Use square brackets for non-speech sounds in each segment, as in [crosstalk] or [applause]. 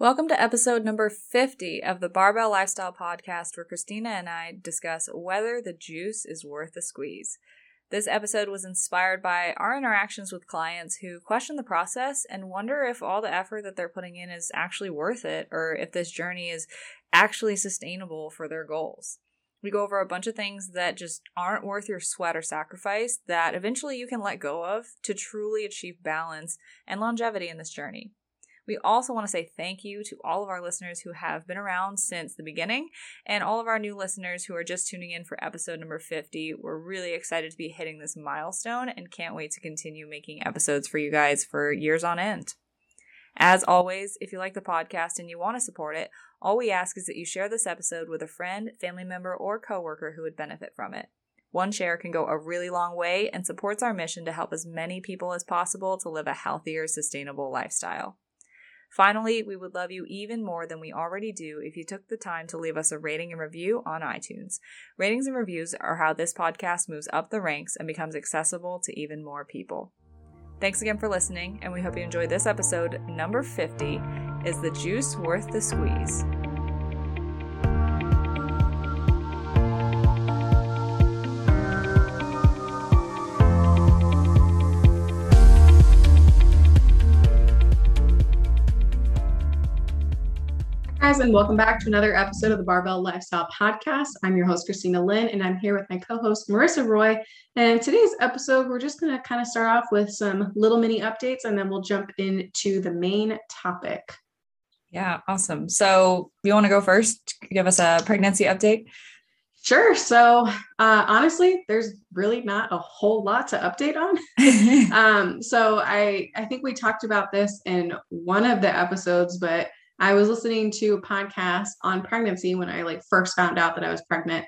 Welcome to episode number 50 of the Barbell Lifestyle Podcast, where Christina and I discuss whether the juice is worth the squeeze. This episode was inspired by our interactions with clients who question the process and wonder if all the effort that they're putting in is actually worth it or if this journey is actually sustainable for their goals. We go over a bunch of things that just aren't worth your sweat or sacrifice that eventually you can let go of to truly achieve balance and longevity in this journey. We also want to say thank you to all of our listeners who have been around since the beginning and all of our new listeners who are just tuning in for episode number 50. We're really excited to be hitting this milestone and can't wait to continue making episodes for you guys for years on end. As always, if you like the podcast and you want to support it, all we ask is that you share this episode with a friend, family member, or coworker who would benefit from it. One share can go a really long way and supports our mission to help as many people as possible to live a healthier, sustainable lifestyle. Finally, we would love you even more than we already do if you took the time to leave us a rating and review on iTunes. Ratings and reviews are how this podcast moves up the ranks and becomes accessible to even more people. Thanks again for listening, and we hope you enjoyed this episode. Number 50 Is the Juice Worth the Squeeze? Guys, and welcome back to another episode of the Barbell Lifestyle Podcast. I'm your host, Christina Lynn, and I'm here with my co host, Marissa Roy. And today's episode, we're just going to kind of start off with some little mini updates, and then we'll jump into the main topic. Yeah, awesome. So, you want to go first? Give us a pregnancy update? Sure. So, uh, honestly, there's really not a whole lot to update on. [laughs] um, so, I I think we talked about this in one of the episodes, but I was listening to a podcast on pregnancy when I like first found out that I was pregnant.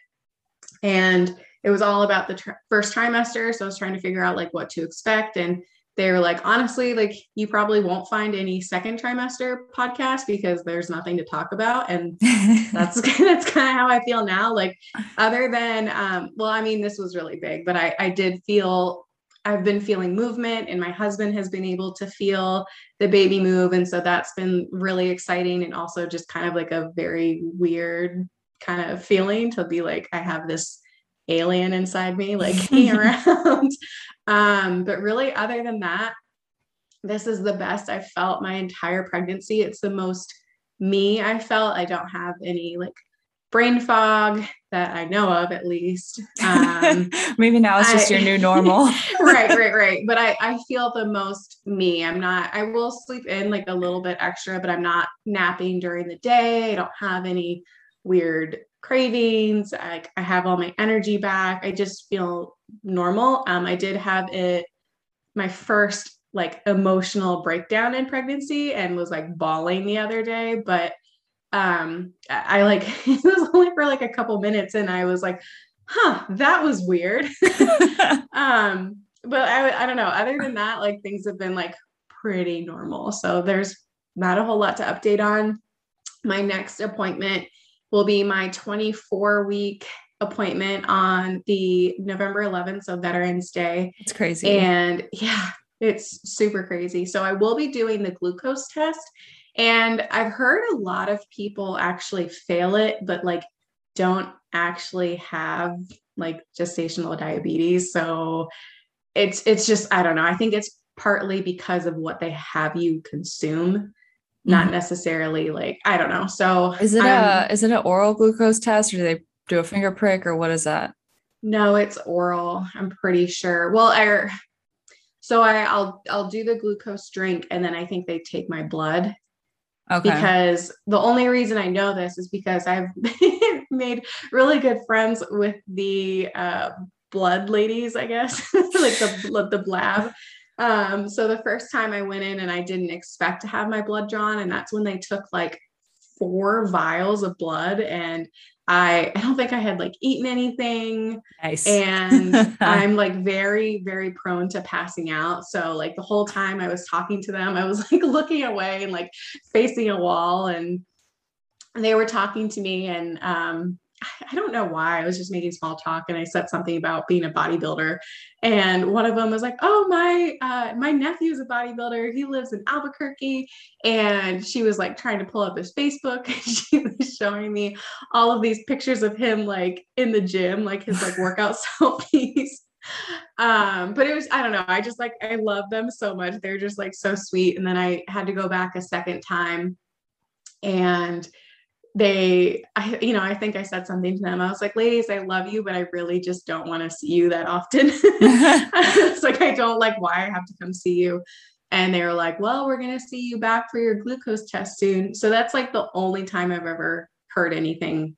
And it was all about the tr- first trimester. So I was trying to figure out like what to expect. And they were like, honestly, like you probably won't find any second trimester podcast because there's nothing to talk about. And [laughs] that's [laughs] that's kind of how I feel now. Like other than um, well, I mean, this was really big, but I, I did feel I've been feeling movement and my husband has been able to feel the baby move. And so that's been really exciting and also just kind of like a very weird kind of feeling to be like, I have this alien inside me, like [laughs] hanging around. Um, but really, other than that, this is the best I've felt my entire pregnancy. It's the most me I felt. I don't have any like brain fog that I know of at least. Um, [laughs] Maybe now it's just I, your new [laughs] normal. [laughs] right, right, right. But I, I feel the most me. I'm not, I will sleep in like a little bit extra, but I'm not napping during the day. I don't have any weird cravings. I, I have all my energy back. I just feel normal. Um, I did have it, my first like emotional breakdown in pregnancy and was like bawling the other day, but um I, I like [laughs] it was only for like a couple minutes and I was like, huh, that was weird. [laughs] um, but I I don't know. Other than that, like things have been like pretty normal. So there's not a whole lot to update on. My next appointment will be my 24 week appointment on the November 11th, so Veterans Day. It's crazy. And yeah, it's super crazy. So I will be doing the glucose test and I've heard a lot of people actually fail it, but like don't actually have like gestational diabetes. So it's it's just I don't know. I think it's partly because of what they have you consume, not mm-hmm. necessarily like I don't know. So is it a is it an oral glucose test or do they do a finger prick or what is that? No, it's oral. I'm pretty sure. Well, I so I, I'll I'll do the glucose drink and then I think they take my blood Okay. Because the only reason I know this is because I've [laughs] made really good friends with the uh, blood ladies, I guess, [laughs] like the the blab. Um, so the first time I went in and I didn't expect to have my blood drawn, and that's when they took like four vials of blood and I, I don't think I had like eaten anything. Nice. And [laughs] I'm like very, very prone to passing out. So like the whole time I was talking to them, I was [laughs] like looking away and like facing a wall and they were talking to me and um I don't know why. I was just making small talk and I said something about being a bodybuilder. And one of them was like, Oh, my uh, my nephew is a bodybuilder. He lives in Albuquerque. And she was like trying to pull up his Facebook [laughs] and she was showing me all of these pictures of him like in the gym, like his like [laughs] workout selfies. um, but it was, I don't know, I just like I love them so much. They're just like so sweet. And then I had to go back a second time and they I you know I think I said something to them. I was like ladies I love you but I really just don't want to see you that often. [laughs] [laughs] It's like I don't like why I have to come see you. And they were like well we're going to see you back for your glucose test soon. So that's like the only time I've ever heard anything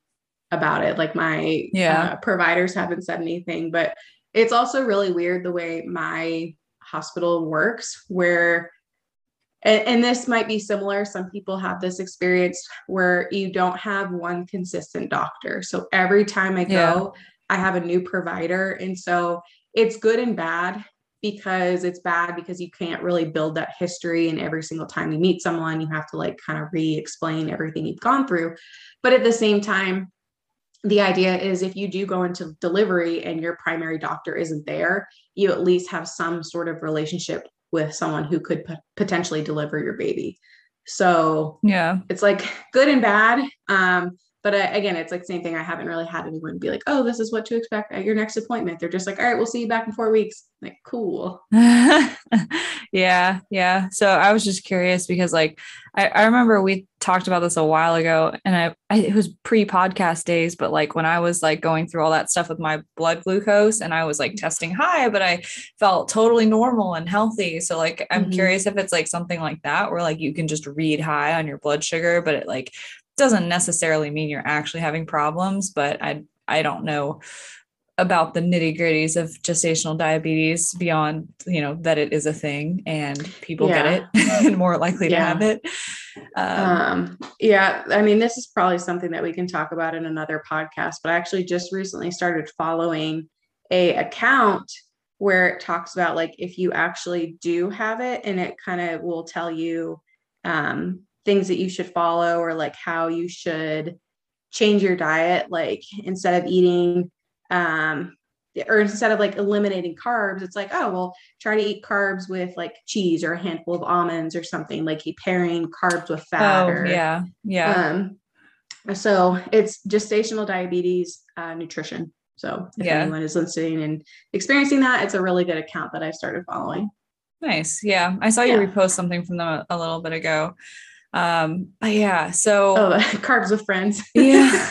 about it. Like my yeah. uh, providers haven't said anything but it's also really weird the way my hospital works where and, and, this might be similar. Some people have this experience where you don't have one consistent doctor. So every time I go, yeah. I have a new provider. And so it's good and bad because it's bad because you can't really build that history. And every single time you meet someone, you have to like kind of re explain everything you've gone through. But at the same time, the idea is if you do go into delivery and your primary doctor isn't there, you at least have some sort of relationship with someone who could p- potentially deliver your baby. So yeah, it's like good and bad. Um, but uh, again, it's like same thing. I haven't really had anyone be like, "Oh, this is what to expect at your next appointment." They're just like, "All right, we'll see you back in four weeks." Like, cool. [laughs] yeah, yeah. So I was just curious because, like, I, I remember we talked about this a while ago, and I, I it was pre-podcast days, but like when I was like going through all that stuff with my blood glucose, and I was like testing high, but I felt totally normal and healthy. So like, I'm mm-hmm. curious if it's like something like that, where like you can just read high on your blood sugar, but it like doesn't necessarily mean you're actually having problems, but I I don't know about the nitty gritties of gestational diabetes beyond you know that it is a thing and people yeah. get it [laughs] and more likely yeah. to have it um, um, yeah i mean this is probably something that we can talk about in another podcast but i actually just recently started following a account where it talks about like if you actually do have it and it kind of will tell you um, things that you should follow or like how you should change your diet like instead of eating um or instead of like eliminating carbs it's like oh well try to eat carbs with like cheese or a handful of almonds or something like pairing carbs with fat oh, or, yeah yeah. um so it's gestational diabetes uh, nutrition. So if yeah. anyone is listening and experiencing that it's a really good account that i started following. Nice yeah. I saw you yeah. repost something from them a, a little bit ago um, yeah, so oh, [laughs] carbs with friends. yeah, [laughs]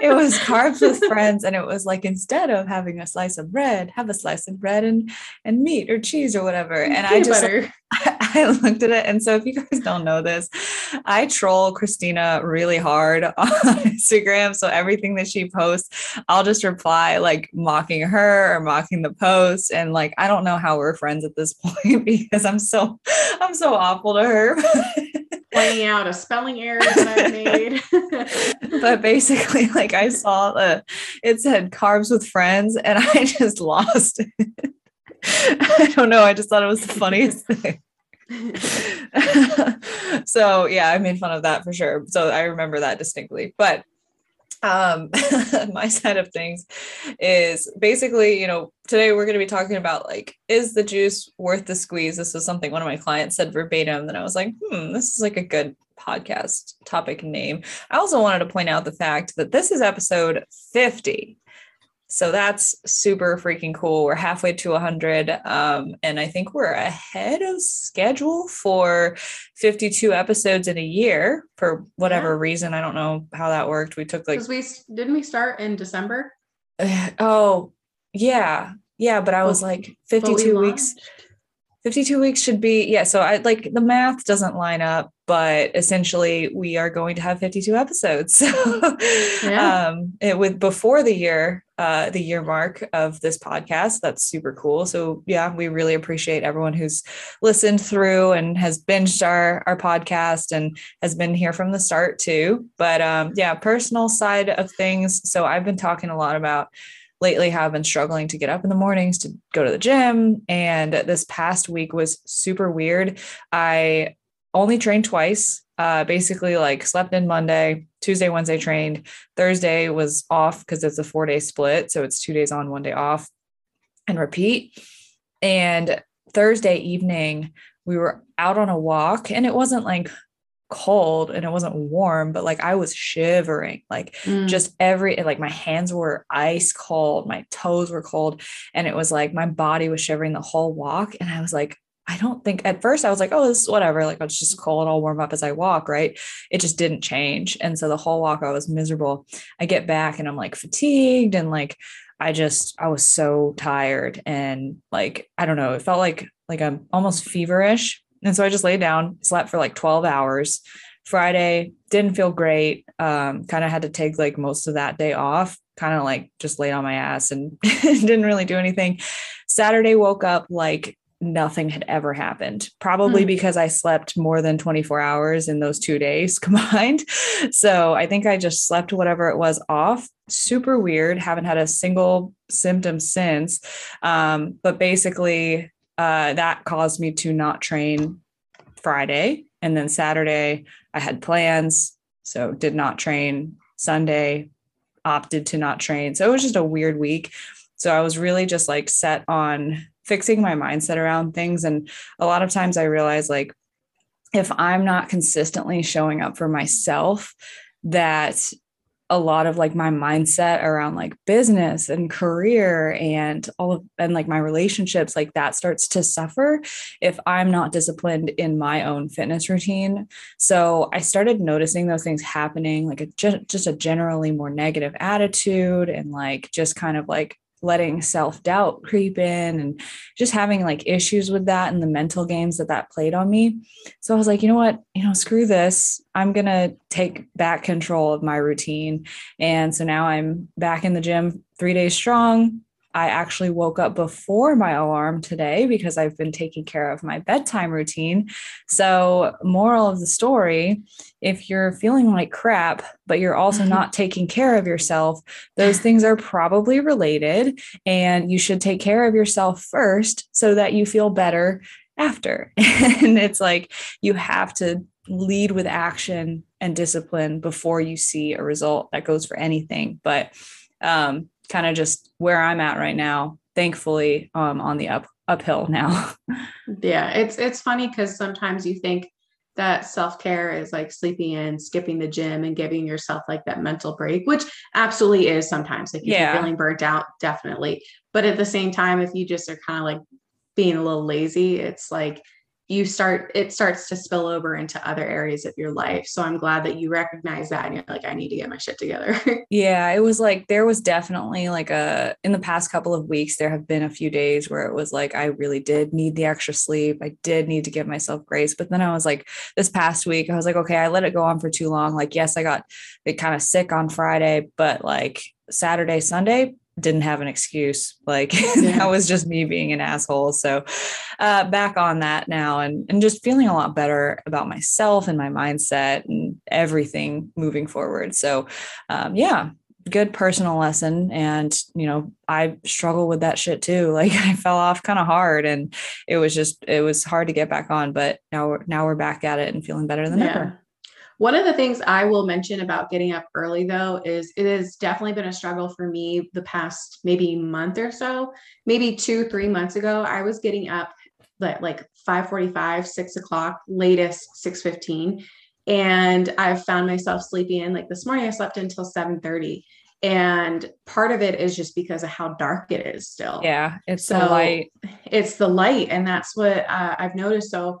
it was carbs with friends, and it was like instead of having a slice of bread, have a slice of bread and and meat or cheese or whatever. And I just I, [laughs] I looked at it, and so if you guys don't know this, I troll Christina really hard on Instagram. So everything that she posts, I'll just reply like mocking her or mocking the post, and like I don't know how we're friends at this point because I'm so I'm so awful to her pointing out a spelling error that I made. [laughs] but basically, like I saw the it said carbs with friends, and I [laughs] just lost it. I don't know. I just thought it was the funniest [laughs] thing. so yeah, I made fun of that for sure. So I remember that distinctly. But um [laughs] my side of things is basically you know today we're going to be talking about like is the juice worth the squeeze? This was something one of my clients said verbatim and i was like hmm this is like a good podcast topic name. I also wanted to point out the fact that this is episode 50 so that's super freaking cool. We're halfway to 100. Um, and I think we're ahead of schedule for 52 episodes in a year for whatever yeah. reason. I don't know how that worked. We took like. Because we didn't we start in December? [sighs] oh, yeah. Yeah. But I was like 52 weeks. 52 weeks should be yeah so i like the math doesn't line up but essentially we are going to have 52 episodes [laughs] so yeah. um it with before the year uh the year mark of this podcast that's super cool so yeah we really appreciate everyone who's listened through and has binged our our podcast and has been here from the start too but um yeah personal side of things so i've been talking a lot about lately have been struggling to get up in the mornings to go to the gym. And this past week was super weird. I only trained twice. Uh, basically like slept in Monday, Tuesday, Wednesday trained. Thursday was off because it's a four day split. So it's two days on, one day off and repeat. And Thursday evening, we were out on a walk and it wasn't like cold and it wasn't warm, but like I was shivering, like mm. just every, like my hands were ice cold, my toes were cold. And it was like my body was shivering the whole walk. And I was like, I don't think at first I was like, oh, this is whatever. Like it's just cold. I'll warm up as I walk. Right. It just didn't change. And so the whole walk, I was miserable. I get back and I'm like fatigued and like, I just, I was so tired and like, I don't know, it felt like, like I'm almost feverish and so I just laid down, slept for like 12 hours. Friday didn't feel great. Um, kind of had to take like most of that day off, kind of like just laid on my ass and [laughs] didn't really do anything. Saturday woke up like nothing had ever happened, probably mm. because I slept more than 24 hours in those two days [laughs] combined. So I think I just slept whatever it was off. Super weird. Haven't had a single symptom since. Um, but basically, uh, that caused me to not train Friday. And then Saturday, I had plans. So did not train. Sunday, opted to not train. So it was just a weird week. So I was really just like set on fixing my mindset around things. And a lot of times I realize like, if I'm not consistently showing up for myself, that a lot of like my mindset around like business and career and all of and like my relationships like that starts to suffer if i'm not disciplined in my own fitness routine so i started noticing those things happening like a, just a generally more negative attitude and like just kind of like letting self doubt creep in and just having like issues with that and the mental games that that played on me. So I was like, you know what? You know, screw this. I'm going to take back control of my routine. And so now I'm back in the gym three days strong, I actually woke up before my alarm today because I've been taking care of my bedtime routine. So, moral of the story if you're feeling like crap, but you're also mm-hmm. not taking care of yourself, those [sighs] things are probably related. And you should take care of yourself first so that you feel better after. [laughs] and it's like you have to lead with action and discipline before you see a result that goes for anything. But um, kind of just where I'm at right now. Thankfully, um, on the up uphill now. [laughs] yeah, it's it's funny because sometimes you think that self-care is like sleeping in, skipping the gym and giving yourself like that mental break, which absolutely is sometimes. Like if yeah. you're feeling burnt out, definitely. But at the same time, if you just are kind of like being a little lazy, it's like you start it starts to spill over into other areas of your life. So i'm glad that you recognize that and you're like i need to get my shit together. [laughs] Yeah it was like there was definitely like a in the past couple of weeks there have been a few days where it was like i really did need the extra sleep. I did need to give myself grace. But then i was like this past week i was like okay i let it go on for too long. Like yes i got it kind of sick on friday but like saturday sunday didn't have an excuse. Like [laughs] yeah. that was just me being an asshole. So uh, back on that now and, and just feeling a lot better about myself and my mindset and everything moving forward. So um, yeah, good personal lesson. And, you know, I struggle with that shit too. [laughs] Like I fell off kind of hard and it was just, it was hard to get back on, but now we're, now we're back at it and feeling better than yeah. ever. One of the things I will mention about getting up early, though, is it has definitely been a struggle for me the past maybe month or so. Maybe two, three months ago, I was getting up at like 5:45, 6 o'clock, latest 6:15, and I've found myself sleeping in. Like this morning, I slept until 7:30 and part of it is just because of how dark it is still yeah it's so the light it's the light and that's what uh, i've noticed so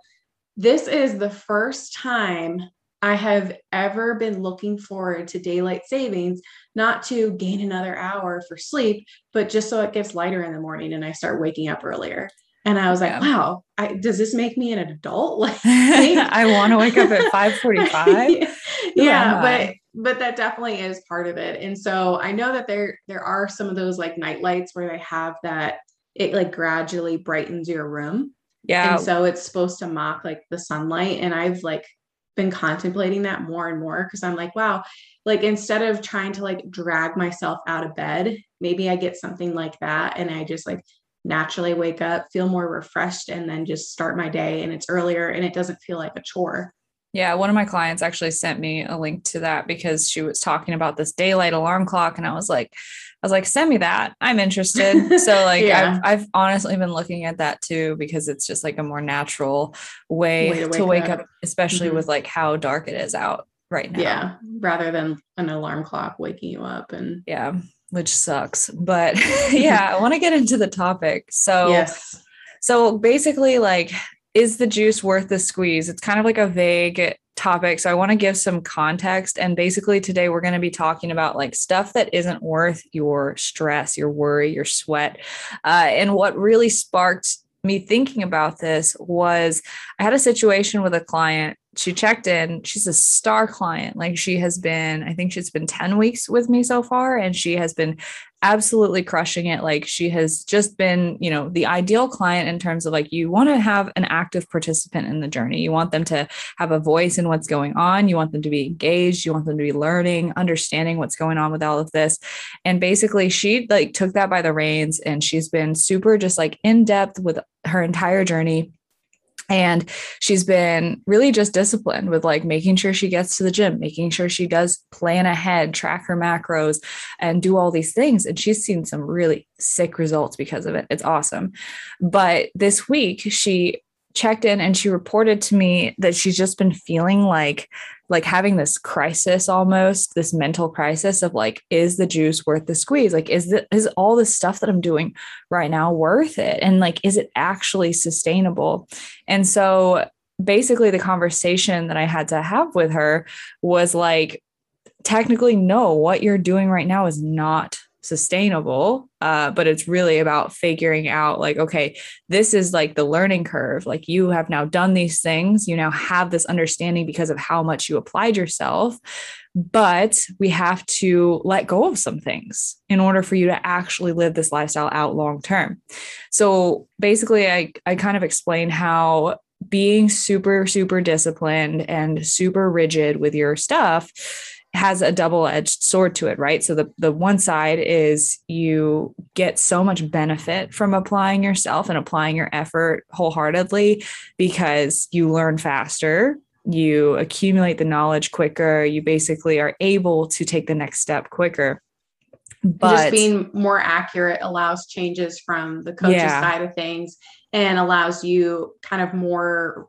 this is the first time I have ever been looking forward to daylight savings, not to gain another hour for sleep, but just so it gets lighter in the morning and I start waking up earlier. And I was like, wow, I, does this make me an adult? [laughs] Like, [laughs] I want to wake up at 545. [laughs] yeah, but but that definitely is part of it. And so I know that there there are some of those like night lights where they have that it like gradually brightens your room. Yeah. And so it's supposed to mock like the sunlight. And I've like been contemplating that more and more because I'm like, wow, like instead of trying to like drag myself out of bed, maybe I get something like that and I just like naturally wake up, feel more refreshed, and then just start my day. And it's earlier and it doesn't feel like a chore. Yeah, one of my clients actually sent me a link to that because she was talking about this daylight alarm clock and I was like I was like send me that. I'm interested. [laughs] So like yeah. I've I've honestly been looking at that too because it's just like a more natural way, way to wake, to wake up. up. especially mm-hmm. with like how dark it is out right now. Yeah, rather than an alarm clock waking you up and Yeah, which sucks. But [laughs] yeah, I want to get into the topic. So Yes. So basically like is the juice worth the squeeze? It's kind of like a vague topic. So I want to give some context. And basically, today we're going to be talking about like stuff that isn't worth your stress, your worry, your sweat. Uh, and what really sparked me thinking about this was I had a situation with a client she checked in. She's a star client. Like she has been, I think she's been 10 weeks with me so far, and she has been absolutely crushing it. Like she has just been, you know, the ideal client in terms of like you want to have an active participant in the journey. You want them to have a voice in what's going on. You want them to be engaged. You want them to be learning, understanding what's going on with all of this. And basically, she like took that by the reins and she's been super just like in depth with her entire journey and she's been really just disciplined with like making sure she gets to the gym making sure she does plan ahead track her macros and do all these things. And she's seen some really sick results because of it. It's awesome. But this week she checked in and she reported to me that she's just been feeling like like having this crisis almost this mental crisis of like is the juice worth the squeeze? Like is the, is all the stuff that i'm doing right now worth it? And like is it actually sustainable? And so basically the conversation that i had to have with her was like technically no what you're doing right now is not sustainable uh, but it's really about figuring out like okay this is like the learning curve. Like you have now done these things. You now have this understanding because of how much you applied yourself but we have to let go of some things in order for you to actually live this lifestyle out long term. So basically i i kind of explain how being super super disciplined and super rigid with your stuff has a double-edged sword to it right so the, the one side is you get so much benefit from applying yourself and applying your effort wholeheartedly because you learn faster you accumulate the knowledge quicker you basically are able to take the next step quicker but just being more accurate allows changes from the coach's yeah. side of things and allows you kind of more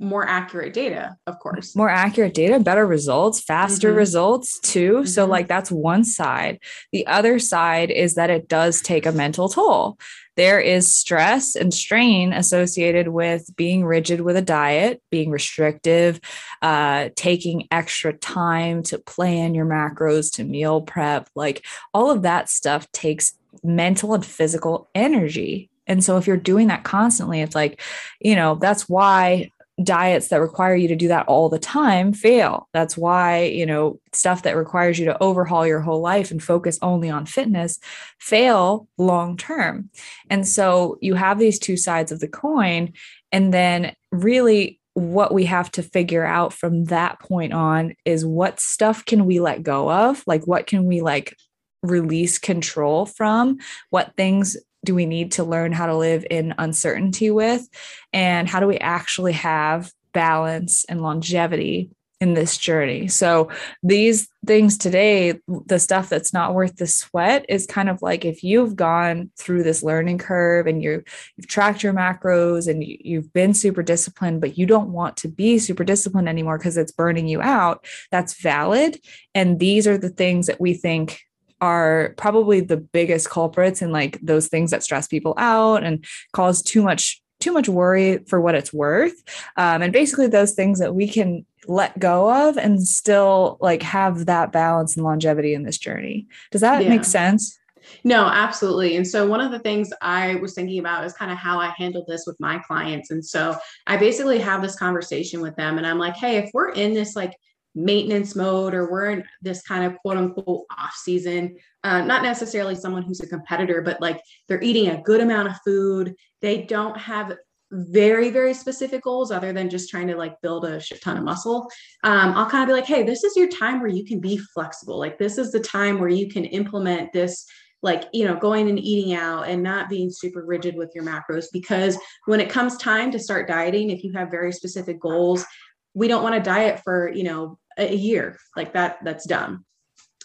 more accurate data, of course. More accurate data, better results, faster mm-hmm. results too. Mm-hmm. So, like, that's one side. The other side is that it does take a mental toll. There is stress and strain associated with being rigid with a diet, being restrictive, uh, taking extra time to plan your macros, to meal prep. Like, all of that stuff takes mental and physical energy. And so, if you're doing that constantly, it's like, you know, that's why diets that require you to do that all the time fail. That's why, you know, stuff that requires you to overhaul your whole life and focus only on fitness fail long term. And so you have these two sides of the coin. And then really what we have to figure out from that point on is what stuff can we let go of? Like, what can we like release control from? What things do we need to learn how to live in uncertainty with? And how do we actually have balance and longevity in this journey? So, these things today, the stuff that's not worth the sweat is kind of like if you've gone through this learning curve and you you've tracked your macros and you've been super disciplined, but you don't want to be super disciplined anymore because it's burning you out, that's valid. And these are the things that we think are probably the biggest culprits and like those things that stress people out and cause too much too much worry for what it's worth um, and basically those things that we can let go of and still like have that balance and longevity in this journey does that yeah. make sense no, absolutely. And so one of the things I was thinking about is kind of how I handle this with my clients. And so I basically have this conversation with them and I'm like, hey, if we're in this like maintenance mode or we're in this kind of quote unquote off season uh, not necessarily someone who's a competitor but like they're eating a good amount of food. They don't have very very specific goals other than just trying to like build a shit ton of muscle. Um, i'll kind of be like hey this is your time where you can be flexible. Like this is the time where you can implement this like you know going and eating out and not being super rigid with your macros. Because when it comes time to start dieting if you have very specific goals we don't want to diet for, you know, a, year like that. That's dumb.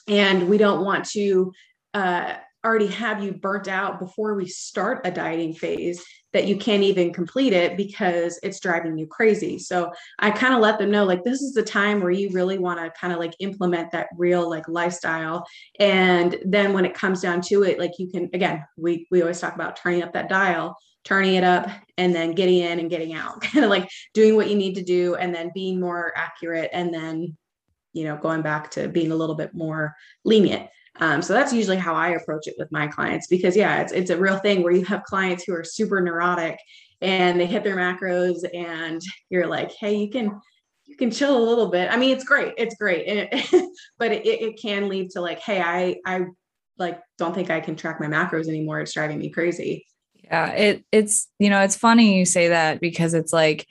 And we don't want to uh, already have you burnt out before we start a dieting phase that you can't even complete it because it's driving you crazy. So I kind of let them know like this is the time where you really want to kind of like implement that real like lifestyle. And then when it comes down to it, like you can again, we we always talk about turning up that dial, turning it up and then getting in and getting out. [laughs] kind of like doing what you need to do and then being more accurate and then you know going back to being a little bit more lenient um, so that's usually how I approach it with my clients because yeah, it's it's a real thing where you have clients who are super neurotic and they hit their macros and you're like, hey, you can you can chill a little bit. I mean, it's great, it's great, it, [laughs] but it, it can lead to like, hey, I I like don't think I can track my macros anymore. It's driving me crazy. Yeah, it it's you know, it's funny you say that because it's like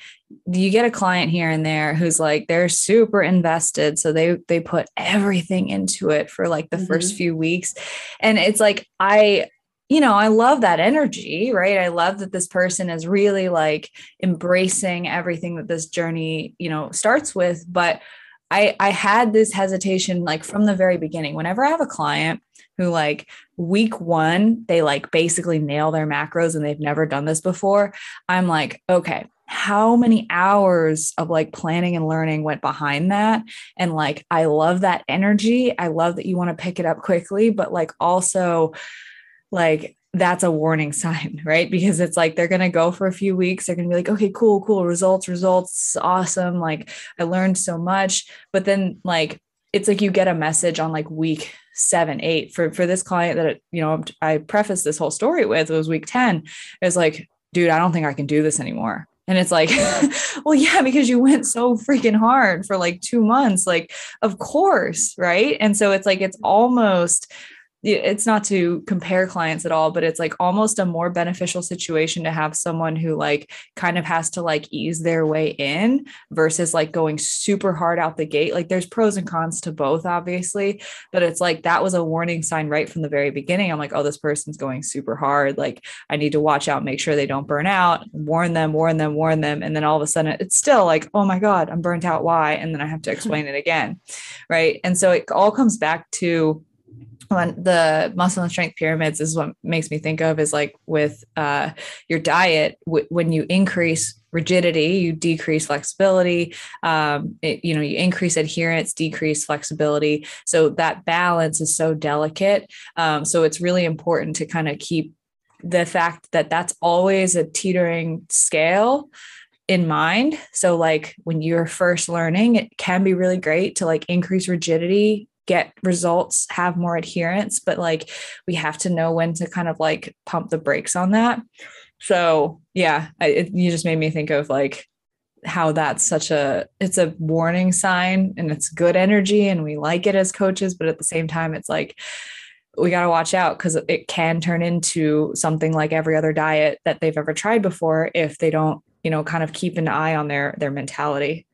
you get a client here and there who's like they're super invested so they they put everything into it for like the mm-hmm. first few weeks and it's like I you know, I love that energy, right? I love that this person is really like embracing everything that this journey, you know, starts with, but I I had this hesitation like from the very beginning. Whenever I have a client who like week 1, they like basically nail their macros and they've never done this before, I'm like, okay, how many hours of like planning and learning went behind that and like I love that energy. I love that you want to pick it up quickly, but like also like that's a warning sign, [laughs] right? Because it's like they're going to go for a few weeks. They're going to be like, okay, cool, cool, results, results, awesome. Like I learned so much. But then, like, it's like you get a message on like week seven, eight for, for this client that, you know, I prefaced this whole story with, it was week 10. It was like, dude, I don't think I can do this anymore. And it's like, [laughs] well, yeah, because you went so freaking hard for like two months. Like, of course, right? And so it's like, it's almost it's not to compare clients at all but it's like almost a more beneficial situation to have someone who like kind of has to like ease their way in versus like going super hard out the gate. Like there's pros and cons to both obviously but it's like that was a warning sign right from the very beginning. I'm like oh this person's going super hard. Like i need to watch out make sure they don't burn out warn them warn them warn them. And then all of a sudden it's still like oh my god i'm burnt out. Why? And then i have to explain it again right? And so it all comes back to the muscle and strength pyramids is what makes me think of is like with uh, your diet w- when you increase rigidity you decrease flexibility um, it, you know you increase adherence decrease flexibility so that balance is so delicate um, so it's really important to kind of keep the fact that that's always a teetering scale in mind. So like when you're first learning, it can be really great to like increase rigidity get results, have more adherence, but like we have to know when to kind of like pump the brakes on that. So, yeah, I, it, you just made me think of like how that's such a it's a warning sign and it's good energy and we like it as coaches, but at the same time it's like we got to watch out because it can turn into something like every other diet that they've ever tried before if they don't you know kind of keep an eye on their their mentality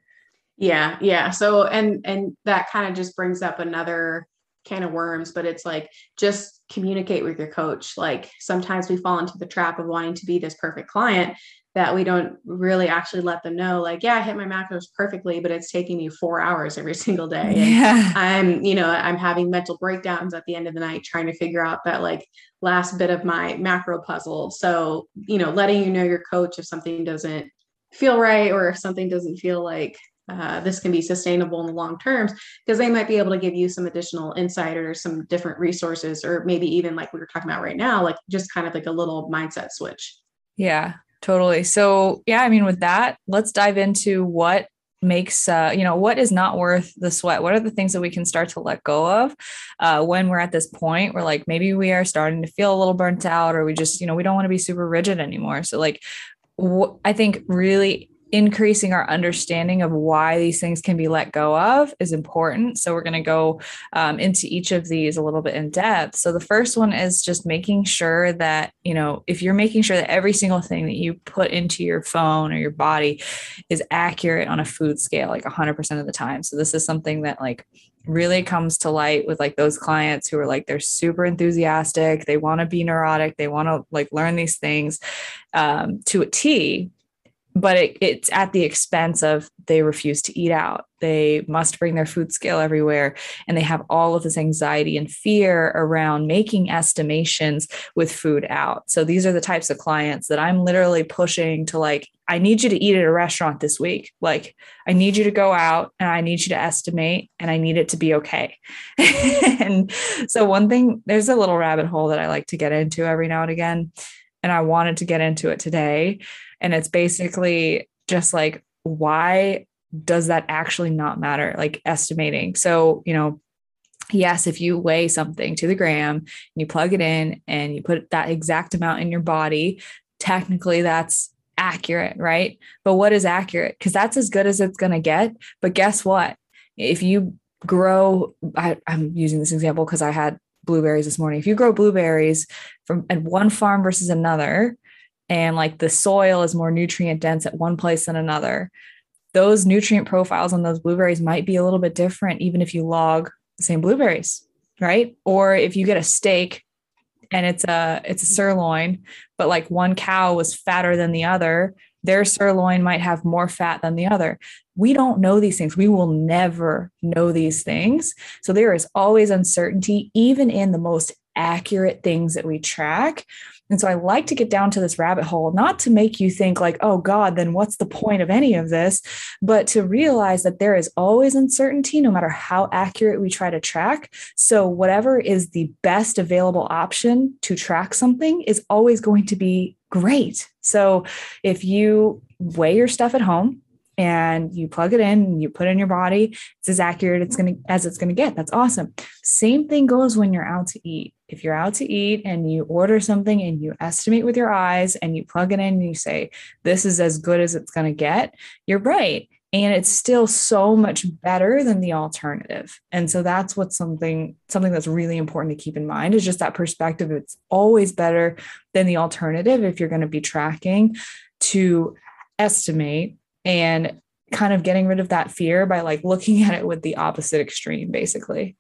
yeah, yeah. So and and that kind of just brings up another can of worms, but it's like just communicate with your coach. Like sometimes we fall into the trap of wanting to be this perfect client that we don't really actually let them know like yeah i hit my macros perfectly but it's taking me four hours every [laughs] single day and yeah. i'm you know i'm having mental breakdowns at the end of the night trying to figure out that like last bit of my macro puzzle so you know letting you know your coach if something doesn't feel right or if something doesn't feel like uh, this can be sustainable in the long terms because they might be able to give you some additional insight or some different resources or maybe even like we were talking about right now like just kind of like a little mindset switch. Yeah totally. So yeah i mean with that let's dive into what makes uh, you know what is not worth the sweat? What are the things that we can start to let go of uh, when we're at this point where like maybe we are starting to feel a little burnt out or we just you know we don't want to be super rigid anymore? So like wh- i think really increasing our understanding of why these things can be let go of is important. So, we're going to go um, into each of these a little bit in depth. So, the first one is just making sure that, you know, if you're making sure that every single thing that you put into your phone or your body is accurate on a food scale, like 100% of the time. So, this is something that, like, really comes to light with like those clients who are like they're super enthusiastic they want to be neurotic they want to like learn these things um, to a t but it, it's at the expense of they refuse to eat out. They must bring their food scale everywhere and they have all of this anxiety and fear around making estimations with food out. So these are the types of clients that i'm literally pushing to like i need you to eat at a restaurant this week. Like i need you to go out and i need you to estimate and i need it to be okay. [laughs] And so one thing there's a little rabbit hole that i like to get into every now and again and i wanted to get into it today and it's basically just like, why does that actually not matter? Like estimating. So, you know, yes, if you weigh something to the gram and you plug it in and you put that exact amount in your body, technically that's accurate, right? But what is accurate? Because that's as good as it's going to get. But guess what? If you grow, I, am using this example because I had blueberries this morning. If you grow blueberries from at one farm versus another, and like the soil is more nutrient dense at one place than another, those nutrient profiles on those blueberries might be a little bit different, even if you log the same blueberries, right? Or if you get a steak and it's a it's a sirloin, but like one cow was fatter than the other, their sirloin might have more fat than the other. We don't know these things. We will never know these things. So there is always uncertainty, even in the most accurate things that we track. And so I like to get down to this rabbit hole, not to make you think like, oh God, then what's the point of any of this? But to realize that there is always uncertainty, no matter how accurate we try to track. So whatever is the best available option to track something is always going to be great. So if you weigh your stuff at home, and you plug it in and you put it in your body it's as accurate it's to as it's to get. That's awesome. Same thing goes when you're out to eat. If you're out to eat and you order something and you estimate with your eyes and you plug it in and you say this is as good as it's to get you're right. And it's still so much better than the alternative. And so that's what's something something that's really important to keep in mind is just that perspective. It's always better than the alternative if you're going to be tracking to estimate and kind of getting rid of that fear by like looking at it with the opposite extreme basically.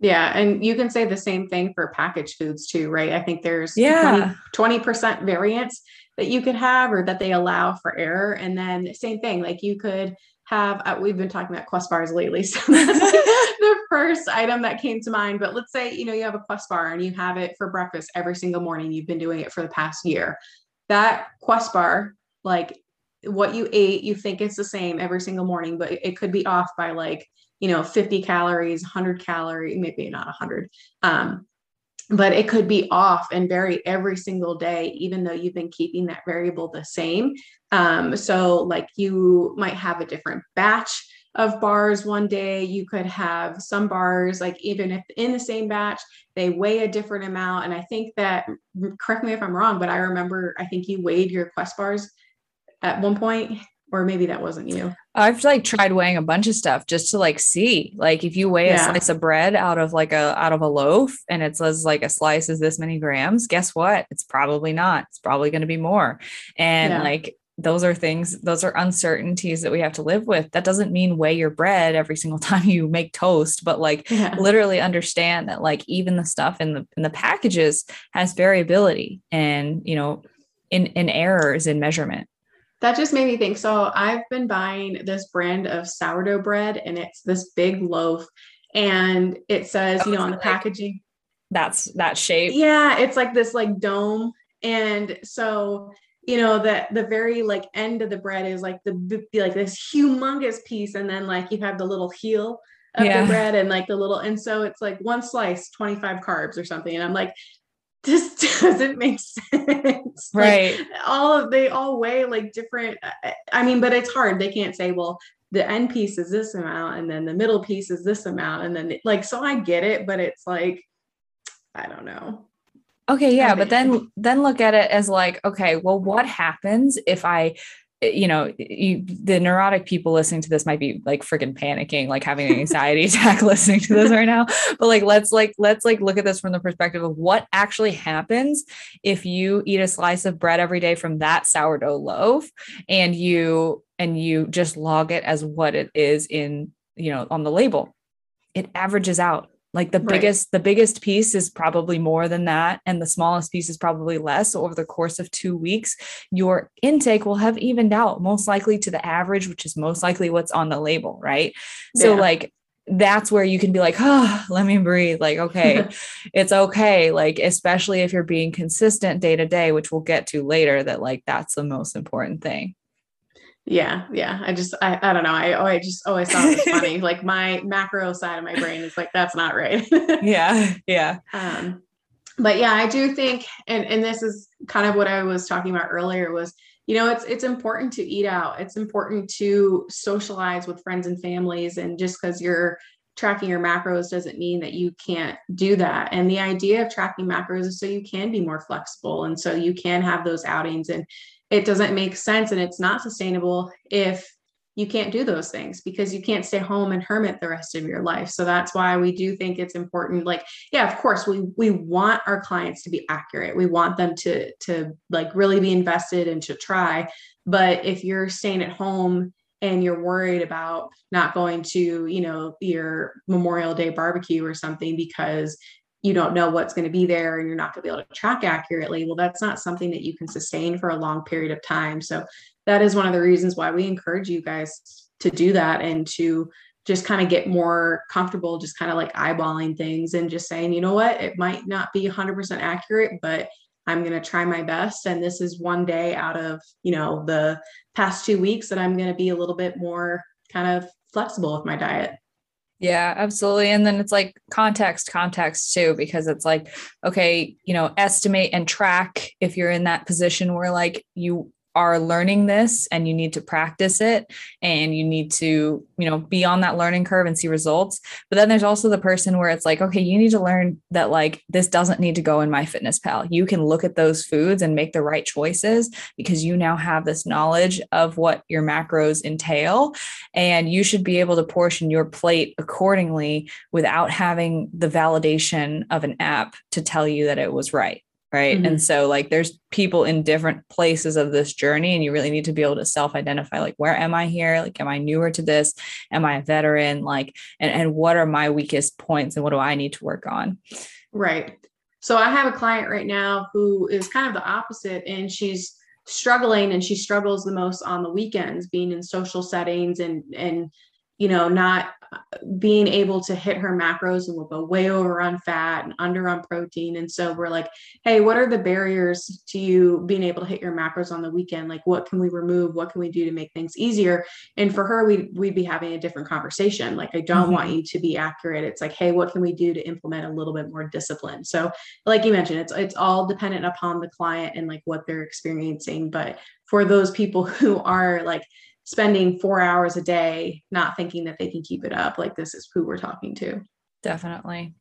Yeah and you can say the same thing for packaged foods too right? I think there's yeah. 20, percent variance that you could have or that they allow for error and then same thing like you could have uh, we've been talking about quest bars lately so [laughs] that's [laughs] the first item that came to mind but let's say you know you have a quest bar and you have it for breakfast every single morning you've been doing it for the past year. That quest bar like what you ate, you think it's the same every single morning, but it could be off by like, you know, 50 calories, 100 calorie, maybe not 100. Um, but it could be off and vary every single day, even though you've been keeping that variable the same. Um, so, like, you might have a different batch of bars one day. You could have some bars, like, even if in the same batch, they weigh a different amount. And I think that, correct me if I'm wrong, but I remember, I think you weighed your Quest bars at one point or maybe that wasn't you? I've like tried weighing a bunch of stuff just to like see. Like if you weigh yeah. a slice of bread out of like a out of a loaf and it says like a slice is this many grams guess what? It's probably not. It's probably going to be more. And yeah. like those are things those are uncertainties that we have to live with. That doesn't mean weigh your bread every single [laughs] time you make toast but like yeah. literally understand that like even the stuff in the in the packages has variability and you know in in errors in measurement that just made me think. So I've been buying this brand of sourdough bread, and it's this big loaf, and it says, you know, on the packaging. That's that shape. Yeah, it's like this like dome, and so you know that the very like end of the bread is like the like this humongous piece, and then like you have the little heel of yeah. the bread and like the little and so it's like one slice 25 carbs or something and i'm like this [laughs] doesn't make sense. Right. Like, all of they all weigh like different. Uh, uh, I mean, but it's hard. They can't say, well, the end piece is this amount, and then the middle piece is this amount, and then like so I get it, but it's like, I don't know. Okay, yeah, but then then look at it as like, okay, well, what happens if I you know, you, the neurotic people listening to this might be like freaking panicking, like having an anxiety [laughs] attack listening to this right now. But like, let's like, let's like look at this from the perspective of what actually happens if you eat a slice of bread every day from that sourdough loaf and you, and you just log it as what it is in, you know, on the label. It averages out like the Right. biggest the biggest piece is probably more than that and the smallest piece is probably less. So over the course of 2 weeks your intake will have evened out most likely to the average which is most likely what's on the label right? So like that's where you can be like oh let me breathe like okay [laughs] it's okay like especially if you're being consistent day to day which we'll get to later that like that's the most important thing Yeah, yeah. I just I, I don't know. I oh, I just always thought it was funny. Like my macro side of my brain is like, that's not right. [laughs] yeah yeah um but yeah, I do think and and this is kind of what I was talking about earlier was you know it's it's important to eat out. It's important to socialize with friends and families and just cuz you're tracking your macros doesn't mean that you can't do that. And the idea of tracking macros is so you can be more flexible and so you can have those outings and it doesn't make sense and it's not sustainable if you can't do those things because you can't stay home and hermit the rest of your life. So that's why we do think it's important. Like, yeah, of course, we we want our clients to be accurate. We want them to to like really be invested and to try. But if you're staying at home and you're worried about not going to, you know, your Memorial Day barbecue or something because you don't know what's going to be there and you're not going to be able to track accurately, well, that's not something that you can sustain for a long period of time. So that is one of the reasons why we encourage you guys to do that and to just kind of get more comfortable, just kind of like eyeballing things and just saying, you know what, it might not be 100% accurate, but I'm going to try my best. And this is one day out of, you know, the past two weeks that I'm going to be a little bit more kind of flexible with my diet. Yeah, absolutely. And then it's like context, context too, because it's like, okay, you know, estimate and track if you're in that position where like you are learning this and you need to practice it and you need to, you know, be on that learning curve and see results. But then there's also the person where it's like, okay, you need to learn that like this doesn't need to go in MyFitnessPal. You can look at those foods and make the right choices because you now have this knowledge of what your macros entail and you should be able to portion your plate accordingly without having the validation of an app to tell you that it was right right? Mhm. and so like there's people in different places of this journey and you really need to be able to self identify like where am i here? Like am i newer to this? Am i a veteran? Like and, and what are my weakest points and what do i need to work on? Right. So I have a client right now who is kind of the opposite and she's struggling and she struggles the most on the weekends being in social settings and and you know not being able to hit her macros and we'll go way over on fat and under on protein. And so we're like hey what are the barriers to you being able to hit your macros on the weekend? Like what can we remove? What can we do to make things easier? And for her we we'd be having a different conversation. Like i don't mm-hmm. want you to be accurate. It's like hey what can we do to implement a little bit more discipline? So like you mentioned it's it's all dependent upon the client and like what they're experiencing. But for those people [laughs] who are like spending 4 hours a day not thinking that they can keep it up like this is who we're talking to Definitely.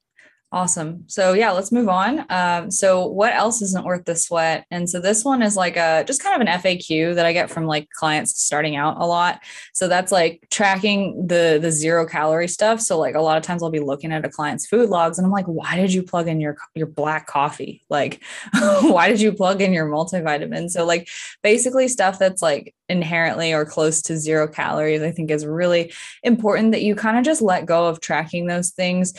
Awesome. So yeah, let's move on. Um, so what else isn't worth the sweat? And so this one is like a just kind of an FAQ that I get from like clients starting out a lot. So that's like tracking the the zero calorie stuff. So like a lot of times I'll be looking at a client's food logs and I'm like, why did you plug in your your black coffee? Like, [laughs] why did you plug in your multivitamin? So like basically stuff that's like inherently or close to zero calories, I think is really important that you kind of just let go of tracking those things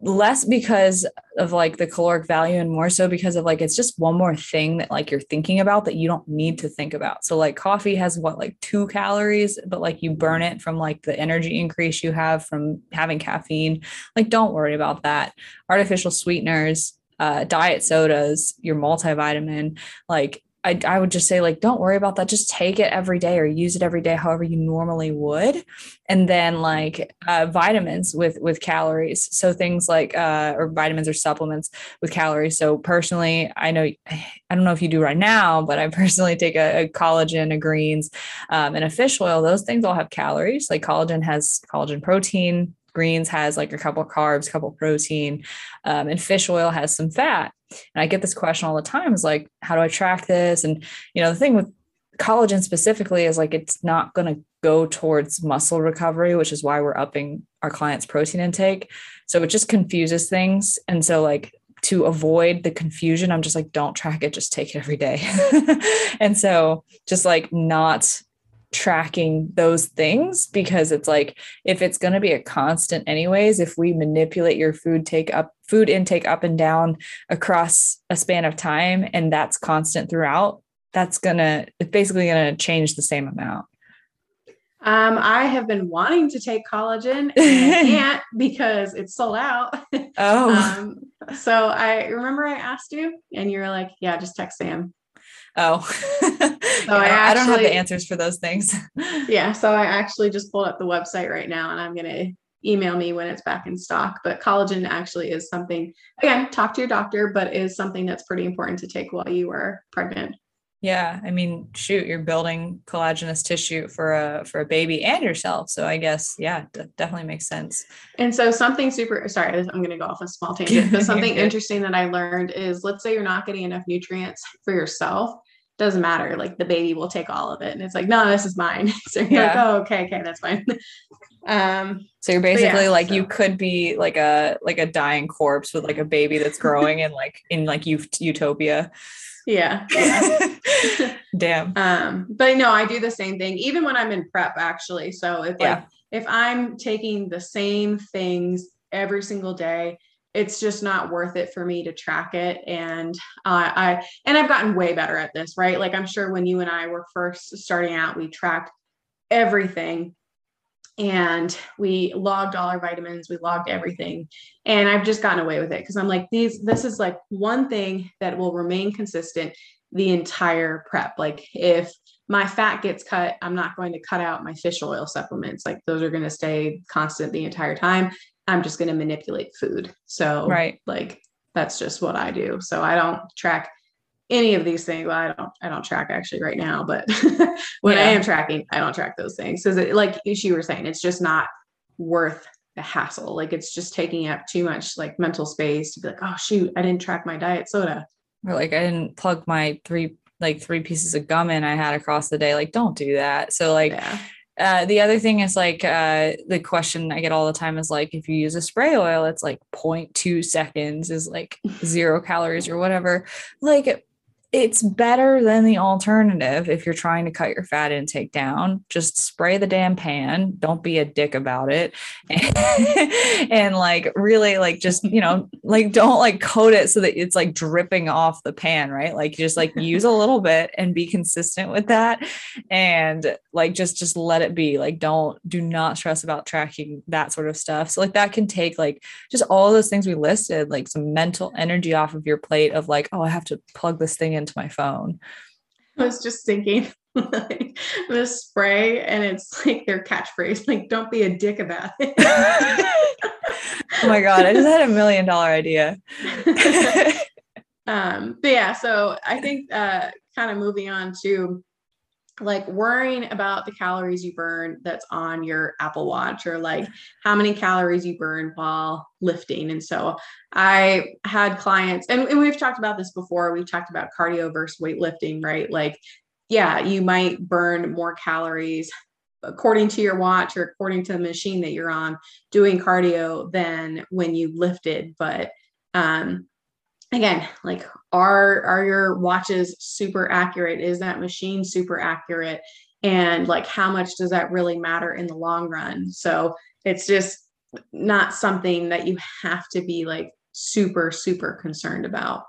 less because of like the caloric value and more so because of like it's just one more thing that like you're thinking about that you don't need to think about. So like coffee has what like 2 calories but like you burn it from like the energy increase you have from having caffeine. Like don't worry about that. Artificial sweeteners, uh diet sodas, your multivitamin, like I, I would just say like don't worry about that. Just take it every day or use it every day however you normally would. And then like uh, vitamins with with calories. So things like uh, or vitamins or supplements with calories. So personally i know i don't know if you do right now but i personally take a, a collagen a greens um, and a fish oil. Those things all have calories. Like collagen has collagen protein greens has like a couple carbs couple of protein um, and fish oil has some fat. And i get this question all the time is like how do i track this? And you know the thing with collagen specifically is like it's not going to go towards muscle recovery which is why we're upping our clients protein intake. So it just confuses things. And so like to avoid the confusion i'm just like don't track it just take it every day. [laughs] And so just like not tracking those things because it's like if it's going to be a constant anyways if we manipulate your food take up food intake up and down across a span of time and that's constant throughout that's going to it's basically going to change the same amount um, I have been wanting to take collagen [laughs] and I can't because it's sold out. Oh. [laughs] um, so I remember I asked you and you were like, yeah, just text Sam. Oh, so [laughs] yeah, I, actually, I, don't have the answers for those things. [laughs] yeah. So I actually just pulled up the website right now and I'm going to email me when it's back in stock. But collagen actually is something, again, talk to your doctor, but is something that's pretty important to take while you are pregnant. Yeah, I mean, shoot, you're building collagenous tissue for a for a baby and yourself. So I guess yeah, d- definitely makes sense. And so something super sorry, I'm going to go off a small [laughs] tangent, but something interesting that I learned is let's say you're not getting enough nutrients for yourself, doesn't matter. Like the baby will take all of it, and it's like, no, this is mine. [laughs] so you're yeah. like, oh, okay, okay, that's fine. [laughs] um, so you're basically yeah, like so. you could be like a like a dying corpse with like a baby that's [laughs] growing in like in like you utopia. Yeah. yeah. Damn. Um, but no, I do the same thing, even when I'm in prep, actually. So if like if I'm taking the same things every single day, it's just not worth it for me to track it. And uh, I and I've gotten way better at this, right? Like I'm sure when you and I were first starting out, we tracked everything and we logged all our vitamins we logged everything and i've just gotten away with it because i'm like these this is like one thing that will remain consistent the entire prep like if my fat gets cut i'm not going to cut out my fish oil supplements like those are going to stay constant the entire time i'm just going to manipulate food so right like that's just what i do so i don't track any of these things. Well, I don't I don't track actually right now, but [laughs] when yeah. I am tracking, I don't track those things. Because like you were saying, it's just not worth the hassle. Like it's just taking up too much like mental space to be like, oh shoot, I didn't track my diet soda. Or like I didn't plug my three like three pieces of gum in I had across the day. Like, don't do that. So like yeah. Uh, the other thing is like uh, the question I get all the time is like if you use a spray oil, it's like 0.2 seconds is like zero calories or whatever. Like it's better than the alternative if you're trying to cut your fat intake down. Just spray the damn pan. Don't be a dick about it. And, [laughs] and, like really like just, you know, like don't like coat it so that it's like dripping off the pan, right? Like just like [laughs] use a little bit and be consistent with that and like just just let it be. Like don't do not stress about tracking that sort of stuff. So like that can take like just all those things we listed, like some mental energy off of your plate of like, oh, I have to plug this thing into my phone. I was just thinking [laughs] like the spray and it's like their catchphrase, like don't be a dick about it. [laughs] oh my god, I just had a million dollar idea. [laughs] um, but yeah, so I think uh kind of moving on to like worrying about the calories you burn that's on your Apple Watch or like how many calories you burn while lifting. And so I had clients, and, and we've talked about this before. We've talked about cardio versus weightlifting, right? Like, yeah, you might burn more calories according to your watch or according to the machine that you're on doing cardio than when you lifted. But um, again like are are your watches super accurate? Is that machine super accurate? And like how much does that really matter in the long run? So it's just not something that you have to be like super super concerned about.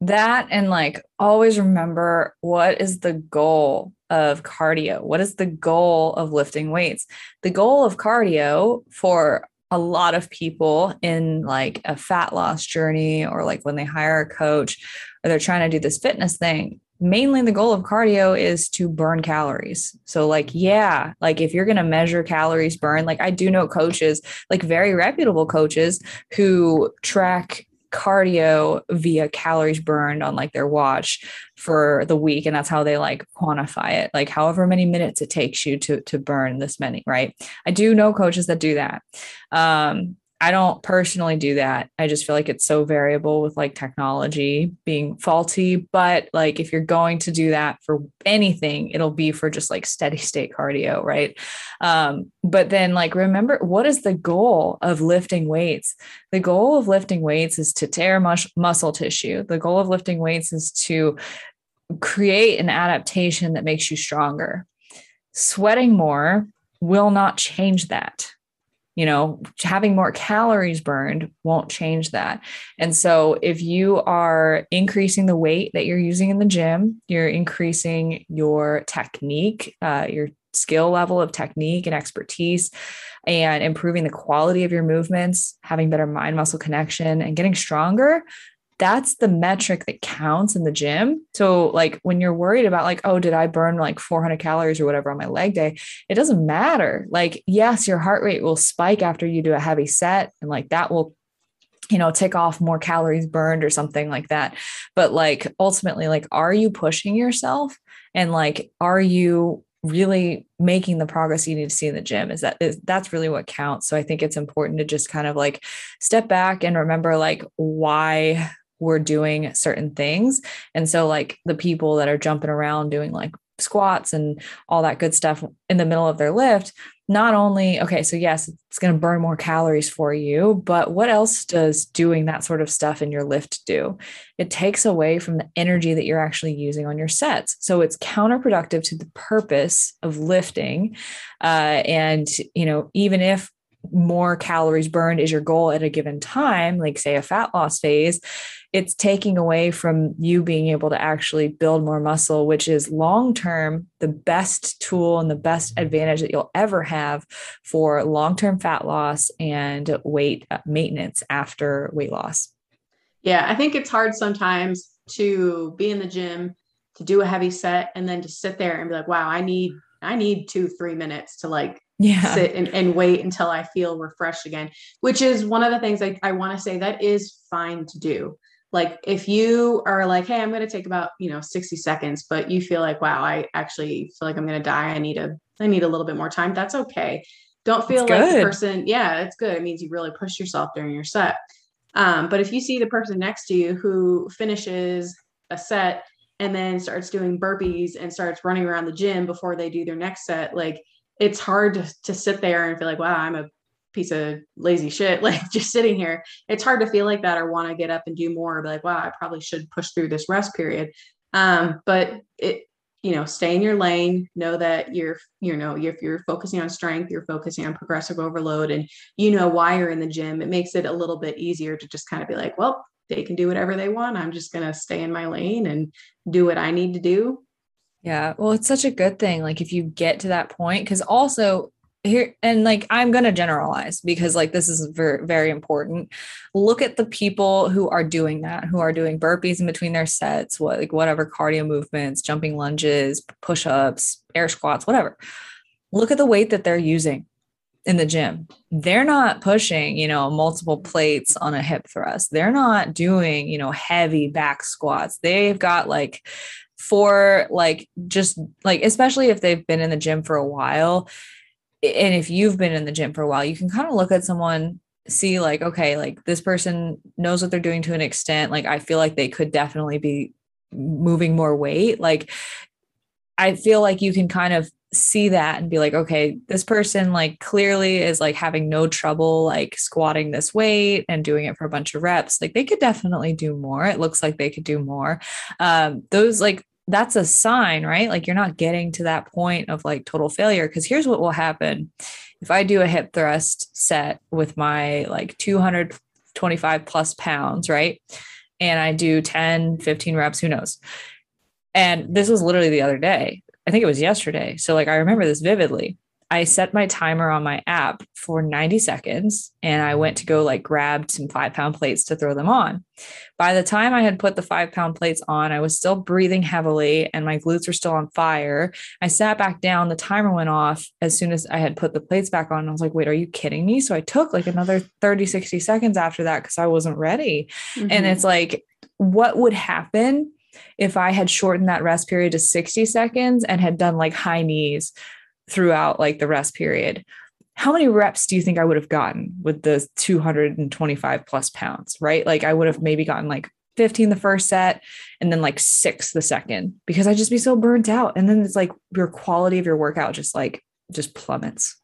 That and like always remember what is the goal of cardio? What is the goal of lifting weights? The goal of cardio for a lot of people in like a fat loss journey or like when they hire a coach or they're trying to do this fitness thing mainly the goal of cardio is to burn calories. So like yeah, like if you're going to measure calories burned, like I do know coaches, like very reputable coaches who track cardio via calories burned on like their watch for the week and that's how they like quantify it like however many minutes it takes you to to burn this many right? I do know coaches that do that. Um I don't personally do that. I just feel like it's so variable with like technology being faulty. But like if you're going to do that for anything, it'll be for just like steady state cardio, right? Um, but then like remember what is the goal of lifting weights? The goal of lifting weights is to tear mus- muscle tissue. The goal of lifting weights is to create an adaptation that makes you stronger. Sweating more will not change that you know, having more calories burned won't change that. And so, if you are increasing the weight that you're using in the gym, you're increasing your technique, uh, your skill level of technique and expertise, and improving the quality of your movements, having better mind muscle connection, and getting stronger, that's the metric that counts in the gym. So, like when you're worried about, like, oh, did I burn like 400 calories or whatever on my leg day? It doesn't matter. Like, yes, your heart rate will spike after you do a heavy set, and like that will you know tick off more calories burned or something like that but like ultimately like are you pushing yourself and like are you really making the progress you need to see in the gym is that is, that's really what counts so i think it's important to just kind of like step back and remember like why we're doing certain things. And so, like the people that are jumping around doing like squats and all that good stuff in the middle of their lift, not only, okay, so yes, it's going to burn more calories for you, but what else does doing that sort of stuff in your lift do? It takes away from the energy that you're actually using on your sets. So it's counterproductive to the purpose of lifting. Uh, and, you know, even if more calories burned is your goal at a given time, like say a fat loss phase, it's taking away from you being able to actually build more muscle, which is long term the best tool and the best advantage that you'll ever have for long term fat loss and weight uh, maintenance after weight loss. Yeah, I think it's hard sometimes to be in the gym, to do a heavy set, and then to sit there and be like, wow, I need I need two, three minutes to like yeah. sit and, and wait until I feel refreshed again, which is one of the things I, I want to say that is fine to do. Like if you are like, hey, I'm going to take about, you know, 60 seconds, but you feel like, wow, I actually feel like I'm going to die. I need a, I need a little bit more time. That's okay. Don't feel it's like good. the person, yeah, it's good. It means you really push yourself during your set. Um, but if you see the person next to you who finishes a set and then starts doing burpees and starts running around the gym before they do their next set, like it's hard to, to sit there and feel like, wow, I'm a piece of lazy shit, [laughs] like just sitting here. It's hard to feel like that or want to get up and do more. or Be like, wow, I probably should push through this rest period. Um, but it, you know, stay in your lane. Know that you're, you know, if you're focusing on strength, you're focusing on progressive overload, and you know why you're in the gym. It makes it a little bit easier to just kind of be like, well, they can do whatever they want. I'm just gonna stay in my lane and do what I need to do yeah. Well, it's such a good thing. Like if you get to that point, because also here and like I'm gonna generalize because like this is very very important. Look at the people who are doing that, who are doing burpees in between their sets, what like whatever cardio movements, jumping lunges, push-ups, air squats, whatever. Look at the weight that they're using in the gym. They're not pushing, you know, multiple plates on a hip thrust. They're not doing, you know, heavy back squats. They've got like for like just like especially if they've been in the gym for a while and if you've been in the gym for a while you can kind of look at someone see like okay like this person knows what they're doing to an extent like i feel like they could definitely be moving more weight like i feel like you can kind of see that and be like okay this person like clearly is like having no trouble like squatting this weight and doing it for a bunch of reps like they could definitely do more it looks like they could do more. Um those like that's a sign, right? Like you're not getting to that point of like total failure. Cause here's what will happen if I do a hip thrust set with my like 225 plus pounds, right? And I do 10, 15 reps, who knows? And this was literally the other day. I think it was yesterday. So like I remember this vividly. I set my timer on my app for 90 seconds and I went to go like grab some five pound plates to throw them on. By the time I had put the five pound plates on, I was still breathing heavily and my glutes were still on fire. I sat back down, the timer went off as soon as I had put the plates back on. I was like, wait, are you kidding me? So I took like another 30, 60 seconds after that because I wasn't ready. Mm-hmm. And it's like, what would happen if I had shortened that rest period to 60 seconds and had done like high knees throughout like the rest period how many reps do you think I would have gotten with the 225 plus pounds, right? Like I would have maybe gotten like 15 the first set and then like six the second because I'd just be so burnt out. And then it's like your quality of your workout just like just plummets.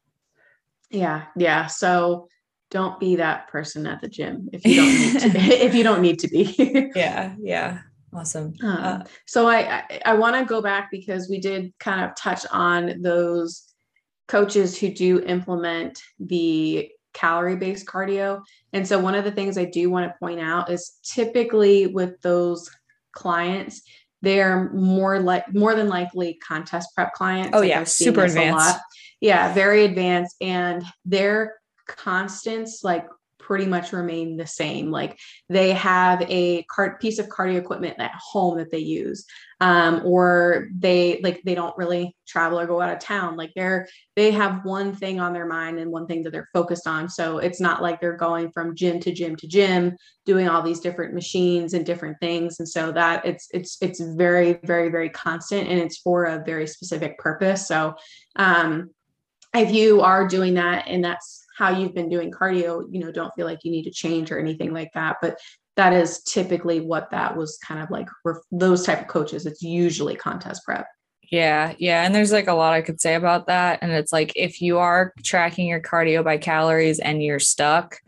Yeah. Yeah. So don't be that person at the gym if you don't need to [laughs] if you don't need to be. yeah. Yeah. Awesome. Um, uh, so I I, I want to go back because we did kind of touch on those coaches who do implement the calorie based cardio. And so one of the things I do want to point out is typically with those clients, they're more like more than likely contest prep clients. Oh like yeah, super advanced. Yeah, very advanced, and their constants like pretty much remain the same. Like they have a cart piece of cardio equipment at home that they use, um, or they like they don't really travel or go out of town. Like they're they have one thing on their mind and one thing that they're focused on. So it's not like they're going from gym to gym to gym, doing all these different machines and different things. And so that it's it's it's very very very constant and it's for a very specific purpose. So um, if you are doing that and that's how you've been doing cardio, you know, don't feel like you need to change or anything like that. But that is typically what that was kind of like for those type of coaches. It's usually contest prep. Yeah, yeah. And there's like a lot I could say about that. And it's like if you are tracking your cardio by calories and you're stuck,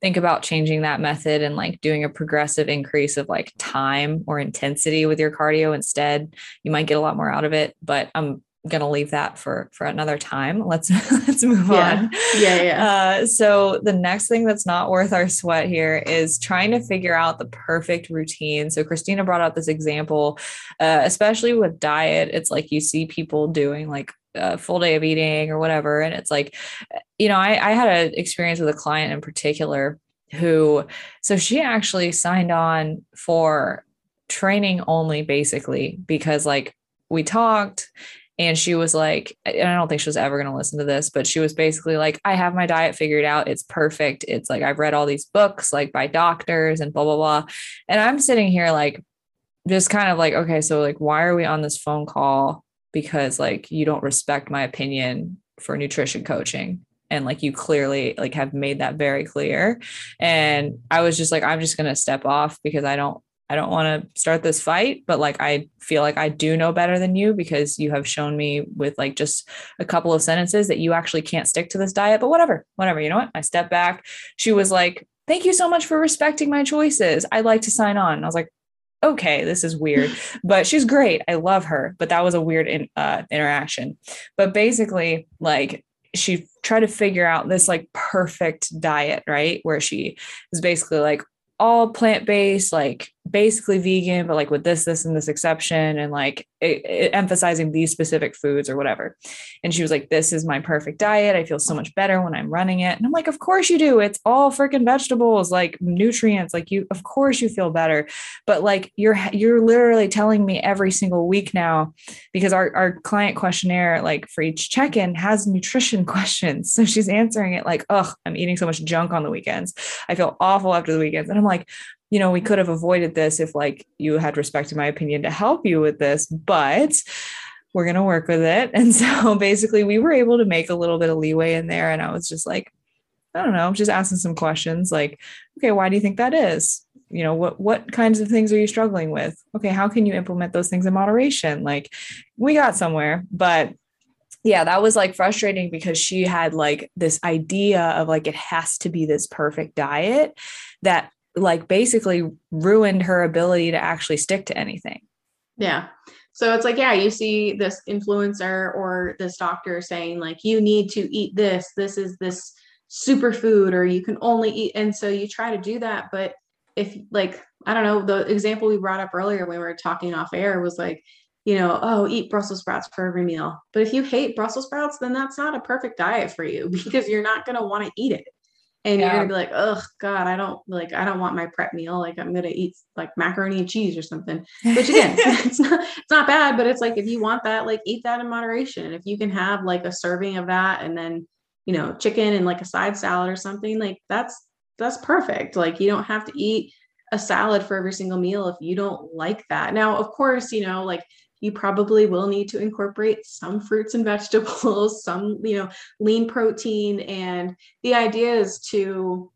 think about changing that method and like doing a progressive increase of like time or intensity with your cardio instead. You might get a lot more out of it. But I'm gonna leave that for for another time. Let's [laughs] let's move yeah. on. Yeah, yeah. Uh, so the next thing that's not worth our sweat here is trying to figure out the perfect routine. So Christina brought up this example, uh, especially with diet. It's like you see people doing like a full day of eating or whatever, and it's like, you know, I, I had an experience with a client in particular who, so she actually signed on for training only basically because like we talked and she was like and i don't think she was ever going to listen to this but she was basically like i have my diet figured out. It's perfect. It's like i've read all these books like by doctors and blah blah blah. And i'm sitting here like just kind of like okay so like why are we on this phone call because like you don't respect my opinion for nutrition coaching? And like you clearly like have made that very clear. And i was just like i'm just going to step off because i don't I don't want to start this fight, but like I feel like I do know better than you because you have shown me with like just a couple of sentences that you actually can't stick to this diet. But whatever, whatever. You know what? I step back. She was like, Thank you so much for respecting my choices. I'd like to sign on. And I was like, okay, this is weird, [laughs] but she's great. I love her. But that was a weird in, uh, interaction. But basically, like she tried to figure out this like perfect diet, right? Where she is basically like all plant based, like basically vegan, but like with this, this, and this exception, and like it, it, emphasizing these specific foods or whatever. And she was like, This is my perfect diet. I feel so much better when I'm running it. And I'm like, Of course you do. It's all freaking vegetables, like nutrients. Like you, of course you feel better. But like you're you're literally telling me every single week now, because our, our client questionnaire, like for each check-in, has nutrition [laughs] questions. So she's answering it like, oh, I'm eating so much junk on the weekends. I feel awful after the weekends. And I'm like, you know, we could have avoided this if like you had respected my opinion to help you with this, but we're going to work with it. [laughs] And so basically we were able to make a little bit of leeway in there. And I was just like, I don't know, just asking some questions like, okay, why do you think that is? You know, what what kinds of things are you struggling with? Okay, how can you implement those things in moderation? Like we got somewhere, but yeah, that was like frustrating because she had like this idea of like it has to be this perfect diet that like basically ruined her ability to actually stick to anything. Yeah. So it's like, yeah, you see this influencer or this doctor saying, like, you need to eat this, this is this superfood, or you can only eat. And so you try to do that. But if, like, I don't know, the example we brought up earlier when we were talking off air was like, you know, oh, eat Brussels sprouts for every meal. But if you hate Brussels sprouts, then that's not a perfect diet for you [laughs] because you're not going to want to eat it and yeah. you're gonna be like, oh God, I don't like I don't want my prep meal. Like I'm gonna eat like macaroni and cheese or something. Which again, [laughs] [laughs] it's not it's not bad, but it's like if you want that, like eat that in moderation. If you can have like a serving of that and then you know chicken and like a side salad or something, like that's that's perfect. Like you don't have to eat a salad for every single meal if you don't like that. Now, of course, you know, like you probably will need to incorporate some fruits and [laughs] vegetables, some, you know, lean protein. And the idea is to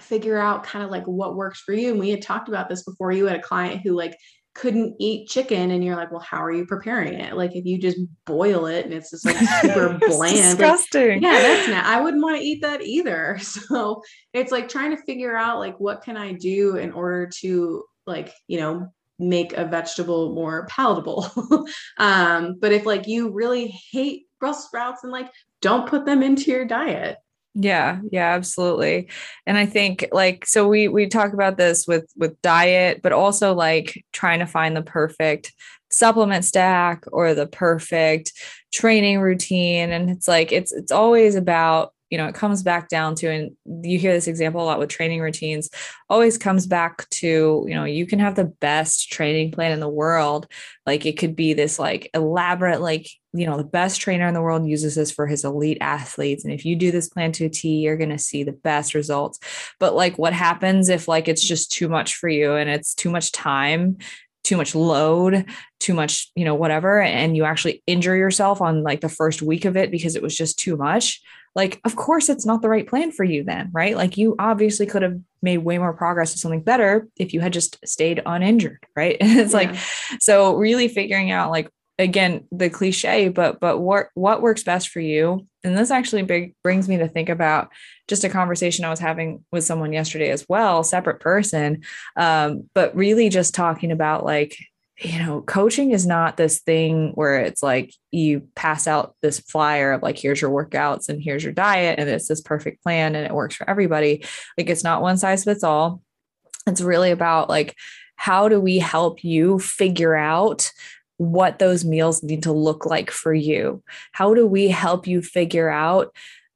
figure out kind of like what works for you. And we had talked about this before. You had a client who like couldn't eat chicken and you're like well how are you preparing it like if you just boil it and it's just like [laughs] super bland disgusting like, yeah that's not i wouldn't want to eat that either [laughs] so it's like trying to figure out like what can i do in order to like you know make a vegetable more palatable. [laughs] um, but if like you really hate Brussels sprouts and like don't put them into your diet. Yeah, yeah, absolutely. And I think like so we we talk about this with with diet, but also like trying to find the perfect supplement stack or the perfect training routine and it's like it's it's always about you know, it comes back down to, and you hear this example a lot with training routines, always comes back to, you know, you can have the best training plan in the world. Like it could be this like elaborate, like, you know, the best trainer in the world uses this for his elite athletes. And if you do this plan to a T, you're going to see the best results. But like, what happens if like it's just too much for you and it's too much time too much load, too much, you know, whatever, and you actually injure yourself on like the first week of it because it was just too much, like, of course, it's not the right plan for you then, right? Like, you obviously could have made way more progress to something better if you had just stayed uninjured, right? [laughs] It's yeah. like, so really figuring out like, again the cliche but but what what works best for you and this actually big, brings me to think about just a conversation i was having with someone yesterday as well separate person um, but really just talking about like you know, coaching is not this thing where it's like you pass out this flyer of like, here's your workouts and here's your diet, and it's this perfect plan and it works for everybody. Like, it's not one size fits all. It's really about like, how do we help you figure out what those meals need to look like for you? How do we help you figure out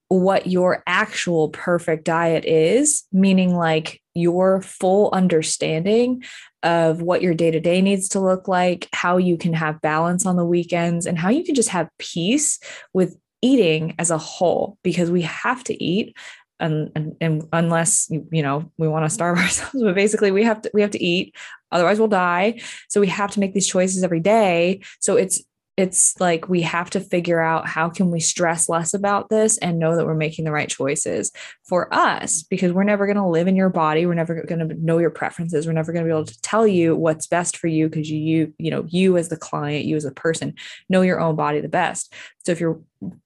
what your actual perfect diet is? Meaning, like, your full understanding of what your day to day needs to look like, how you can have balance on the weekends, and how you can just have peace with eating as a whole because we have to eat. And, and, and unless you know we want to starve [laughs] ourselves but basically we have to we have to eat otherwise we'll die so we have to make these choices every day so it's it's like we have to figure out how can we stress less about this and know that we're making the right choices for us because we're never going to live in your body. We're never going to know your preferences. We're never going to be able to tell you what's best for you because you you know you as the client you as a person know your own body the best. So if you're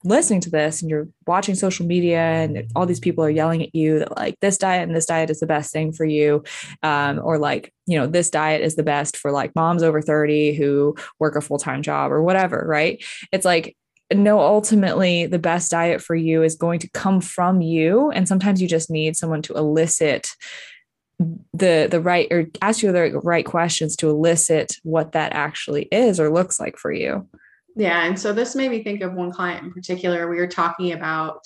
listening to this and you're watching social media and all these people are yelling at you that like this diet and this diet is the best thing for you um, or like you know this diet is the best for like moms over 30 who work a full-time job or whatever right? It's like no ultimately the best diet for you is going to come from you and sometimes you just need someone to elicit the the right or ask you the right questions to elicit what that actually is or looks like for you yeah. And so this made me think of one client in particular. We were talking about,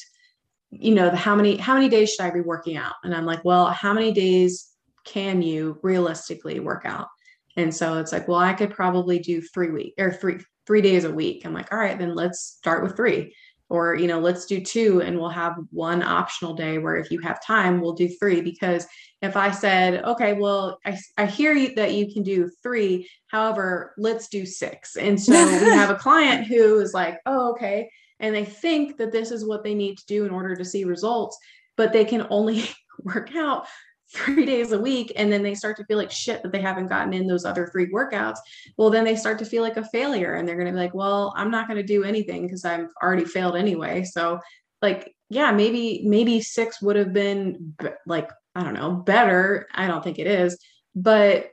you know, the how many, how many days should I be working out? And I'm like, well, how many days can you realistically work out? And so it's like, well, I could probably do three week or three, three days a week. I'm like, all right, then let's start with three or you know let's do two and we'll have one optional day where if you have time we'll do three. Because if i said okay well i, I hear you that you can do three however let's do six. And so we [laughs] have a client who is like oh okay. And they think that this is what they need to do in order to see results but they can only [laughs] work out three days a week and then they start to feel like shit that they haven't gotten in those other three workouts well then they start to feel like a failure and they're going to be like well i'm not going to do anything because i've already failed anyway. So like yeah maybe maybe six would have been like i don't know better i don't think it is but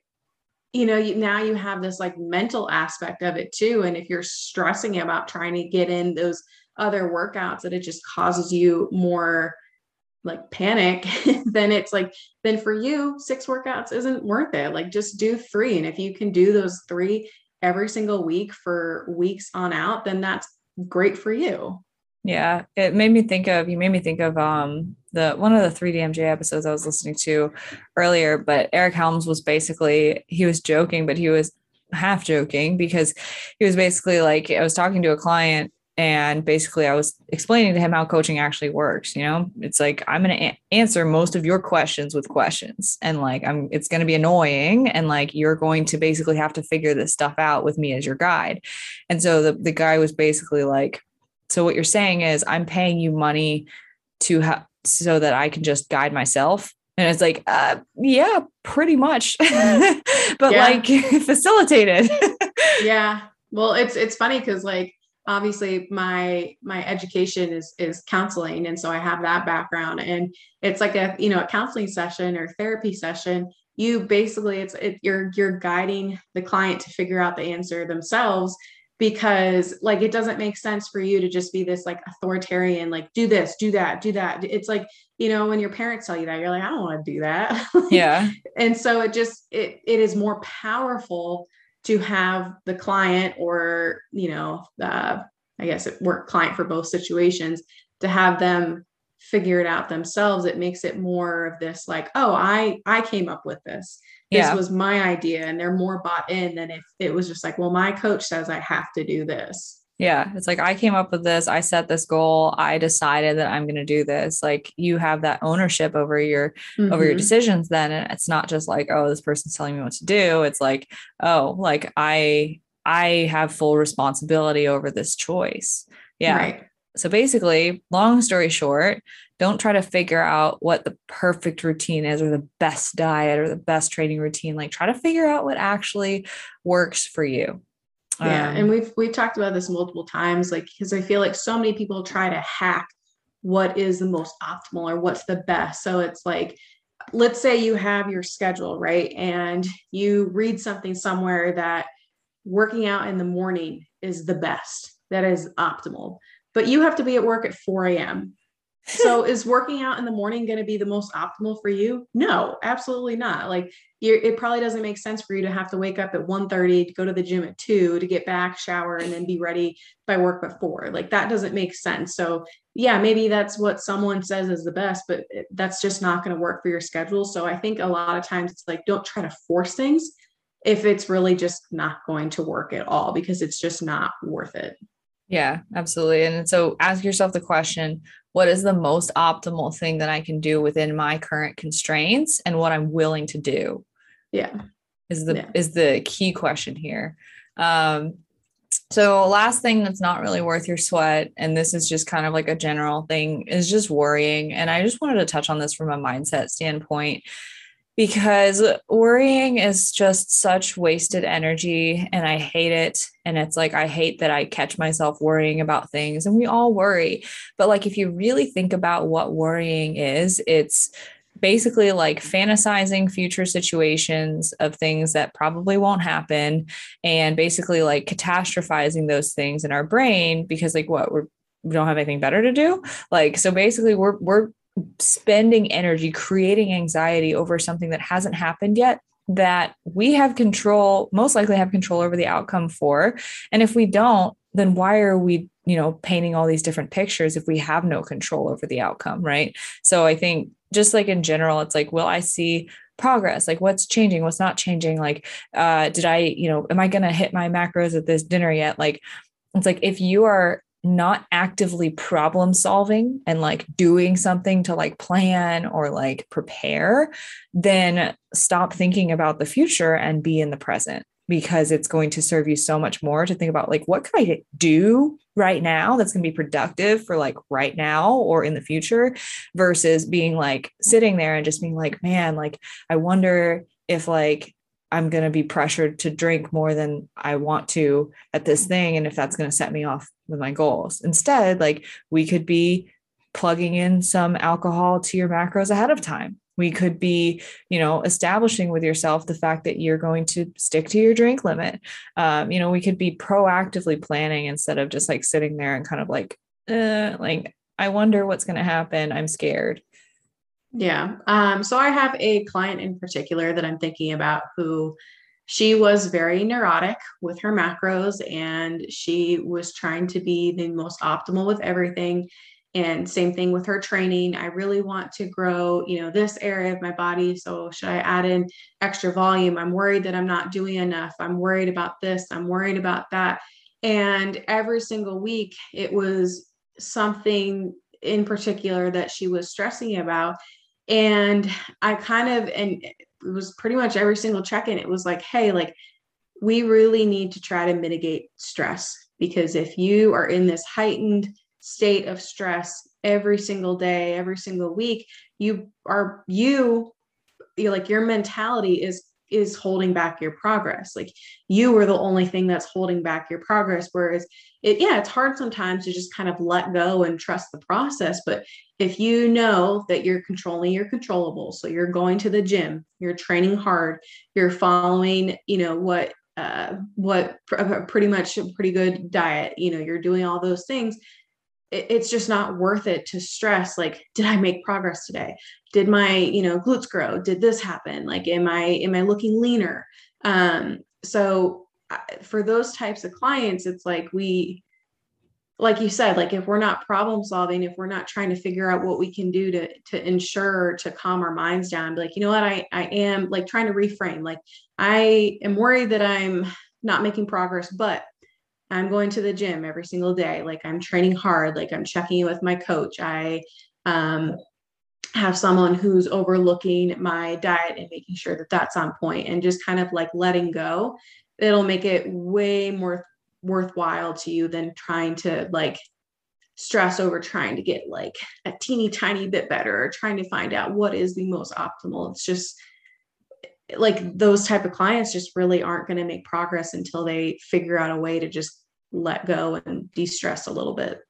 you know you, now you have this like mental aspect of it too and if you're stressing about trying to get in those other workouts that it just causes you more like panic, [laughs] then it's like, then for you, six workouts isn't worth it. Like just do three. And if you can do those three every single week for weeks on out, then that's great for you. Yeah, it made me think of you made me think of um the one of the 3DMJ episodes I was listening to earlier, but Eric Helms was basically he was joking, but he was half joking because he was basically like I was talking to a client and basically i was explaining to him how coaching actually works you know? It's like i'm going to a- answer most of your questions with questions. And like i'm it's going to be annoying. And like you're going to basically have to figure this stuff out with me as your guide. And so the, the guy was basically like so what you're saying is i'm paying you money to have so that i can just guide myself. And it's like uh yeah pretty much. [laughs] But like [laughs] facilitated. [laughs] Yeah. Well it's it's funny because like obviously my my education is is counseling. And so i have that background and it's like a you know a counseling session or therapy session. You basically it's it, you're you're guiding the client to figure out the answer themselves because like it doesn't make sense for you to just be this like authoritarian like do this do that do that. It's like you know when your parents tell you that you're like i don't want to do that. [laughs] Yeah. And so it just it it is more powerful to have the client or you know uh, i guess it work client for both situations to have them figure it out themselves. It makes it more of this like oh i i came up with this. This yeah. was my idea and they're more bought in than if it was just like well my coach says i have to do this yeah it's like i came up with this i set this goal i decided that i'm going to do this like you have that ownership over your mm-hmm. over your mm-hmm. decisions then and it's not just like oh this person's telling me what to do it's like oh like i i have full responsibility over this choice yeah right. So basically, long story short, don't try to figure out what the perfect routine is or the best diet or the best training routine. Like try to figure out what actually works for you. Yeah, um, and we've we've talked about this multiple times like because I feel like so many people try to hack what is the most optimal or what's the best. So it's like let's say you have your schedule, right? And you read something somewhere that working out in the morning is the best. That is optimal but you have to be at work at 4 a.m. so is working out in the morning going to be the most optimal for you? No, absolutely not. Like it probably doesn't make sense for you to have to wake up at 1.30 to go to the gym at 2 to get back shower and then be ready by work 4 like that doesn't make sense so yeah maybe that's what someone says is the best but that's just not going to work for your schedule so i think a lot of times it's like don't try to force things if it's really just not going to work at all because it's just not worth it yeah, absolutely. And so ask yourself the question what is the most optimal thing that I can do within my current constraints and what I'm willing to do? Yeah. Is the yeah. is the key question here. Um so last thing that's not really worth your sweat and this is just kind of like a general thing is just worrying and I just wanted to touch on this from a mindset standpoint because worrying is just such wasted energy and I hate it. And it's like, I hate that I catch myself worrying about things and we all worry. But like, if you really think about what worrying is, it's basically like fantasizing future situations of things that probably won't happen and basically like catastrophizing those things in our brain because like what we're we don't have anything better to do like so basically we're we're spending energy creating anxiety over something that hasn't happened yet that we have control most likely have control over the outcome for. And if we don't then why are we you know painting all these different pictures if we have no control over the outcome right? So i think just like in general it's like will i see progress? Like what's changing? What's not changing? Like uh did i you know am i going to hit my macros at this dinner yet? Like it's like if you are not actively problem solving and like doing something to like plan or like prepare, then stop thinking about the future and be in the present because it's going to serve you so much more to think about like what can I do right now that's going to be productive for like right now or in the future versus being like sitting there and just being like man like I wonder if like I'm going to be pressured to drink more than I want to at this thing. And if that's going to set me off with my goals. Instead, like we could be plugging in some alcohol to your macros ahead of time. We could be, you know, establishing with yourself the fact that you're going to stick to your drink limit. Um, you know, we could be proactively planning instead of just like sitting there and kind of like, uh, like, I wonder what's going to happen. I'm scared. Yeah. Um, so I have a client in particular that I'm thinking about who she was very neurotic with her macros and she was trying to be the most optimal with everything. And same thing with her training. I really want to grow, you know, this area of my body. So should I add in extra volume? I'm worried that I'm not doing enough. I'm worried about this. I'm worried about that. And every single week it was something in particular that she was stressing about and i kind of and it was pretty much every single check-in it was like hey like we really need to try to mitigate stress because if you are in this heightened state of stress every single day every single week you are you you're like your mentality is is holding back your progress. Like you are the only thing that's holding back your progress. Whereas it, yeah, it's hard sometimes to just kind of let go and trust the process. But if you know that you're controlling your controllable, so you're going to the gym, you're training hard, you're following, you know, what uh, what pr- pretty much a pretty good diet, you know, you're doing all those things it's just not worth it to stress like did i make progress today? Did my you know glutes grow? Did this happen? Like am i am i looking leaner? Um so for those types of clients it's like we like you said like if we're not problem solving if we're not trying to figure out what we can do to to ensure to calm our minds down like you know what? I i am like trying to reframe like i am worried that i'm not making progress but I'm going to the gym every single day. Like I'm training hard. Like I'm checking in with my coach. I um, have someone who's overlooking my diet and making sure that that's on point and just kind of like letting go. It'll make it way more worthwhile to you than trying to like stress over trying to get like a teeny tiny bit better or trying to find out what is the most optimal. It's just like those type of clients just really aren't going to make progress until they figure out a way to just let go and de-stress a little bit.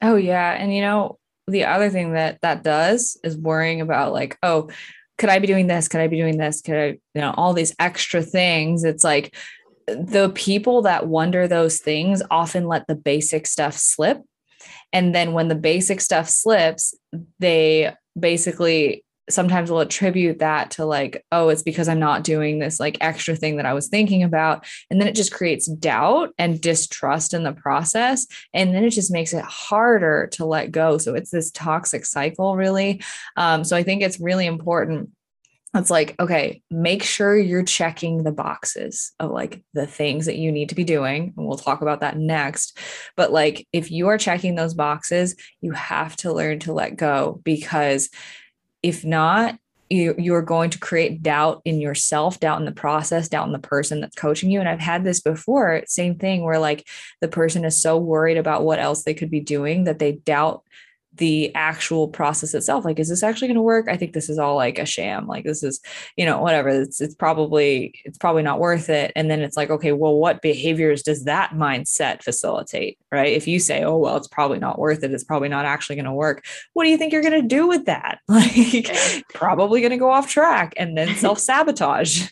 Oh yeah. And you know the other thing that that does is worrying about like oh could i be doing this? Could i be doing this? Could i you know all these extra things. It's like the people that wonder those things often let the basic stuff slip. And then when the basic stuff slips they basically sometimes will attribute that to like, oh, it's because I'm not doing this like extra thing that I was thinking about. And then it just creates doubt and distrust in the process. And then it just makes it harder to let go. So it's this toxic cycle, really. Um, so I think it's really important it's like okay make sure you're checking the boxes of like the things that you need to be doing and we'll talk about that next but like if you are checking those boxes you have to learn to let go because if not, you, you're going to create doubt in yourself, doubt in the process, doubt in the person that's coaching you. And I've had this before, same thing where like the person is so worried about what else they could be doing that they doubt the actual process itself like is this actually going to work? I think this is all like a sham like this is you know whatever it's it's probably it's probably not worth it. And then it's like okay well what behaviors does that mindset facilitate right? If you say oh well it's probably not worth it it's probably not actually going to work what do you think you're going to do with that? [laughs] Like probably going to go off track and then [laughs] self-sabotage.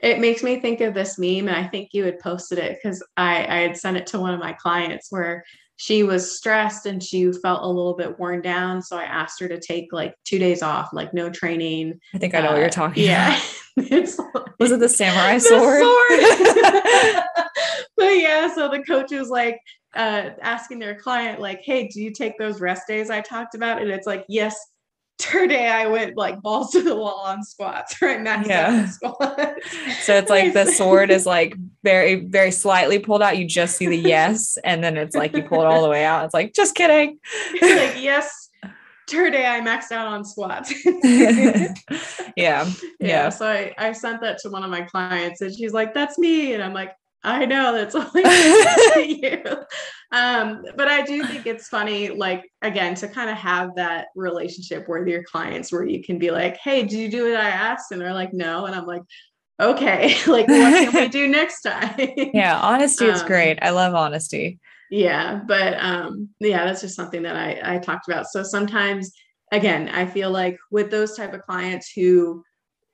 It makes me think of this meme and i think you had posted it because I, I had sent it to one of my clients where she was stressed and she felt a little bit worn down. So I asked her to take like two days off, like no training. I think I know uh, what you're uh, talking yeah. [laughs] it's was it the samurai the sword? sword. [laughs] but yeah, so the coach was like uh, asking their client, like, hey, do you take those rest days I talked about? And it's like, yes, today I went like balls to the wall on squats, [laughs] right? Max yeah. squats. so it's like the sword is [laughs] like very, very slightly pulled out. You just see the yes, and then it's like you pull it all the way out. It's like, just kidding. It's like, yes, today I maxed out on squats. [laughs] yeah. yeah. Yeah. So I, I sent that to one of my clients and she's like, that's me. And I'm like, I know that's only [laughs] you. Um, but I do think it's funny, like again, to kind of have that relationship with your clients where you can be like, hey, did you do what I asked? And they're like, no. And I'm like, okay, [laughs] like what can we do next time? yeah, honesty is um, great. I love honesty. Yeah, but um, yeah, that's just something that I I talked about. So sometimes again, I feel like with those type of clients who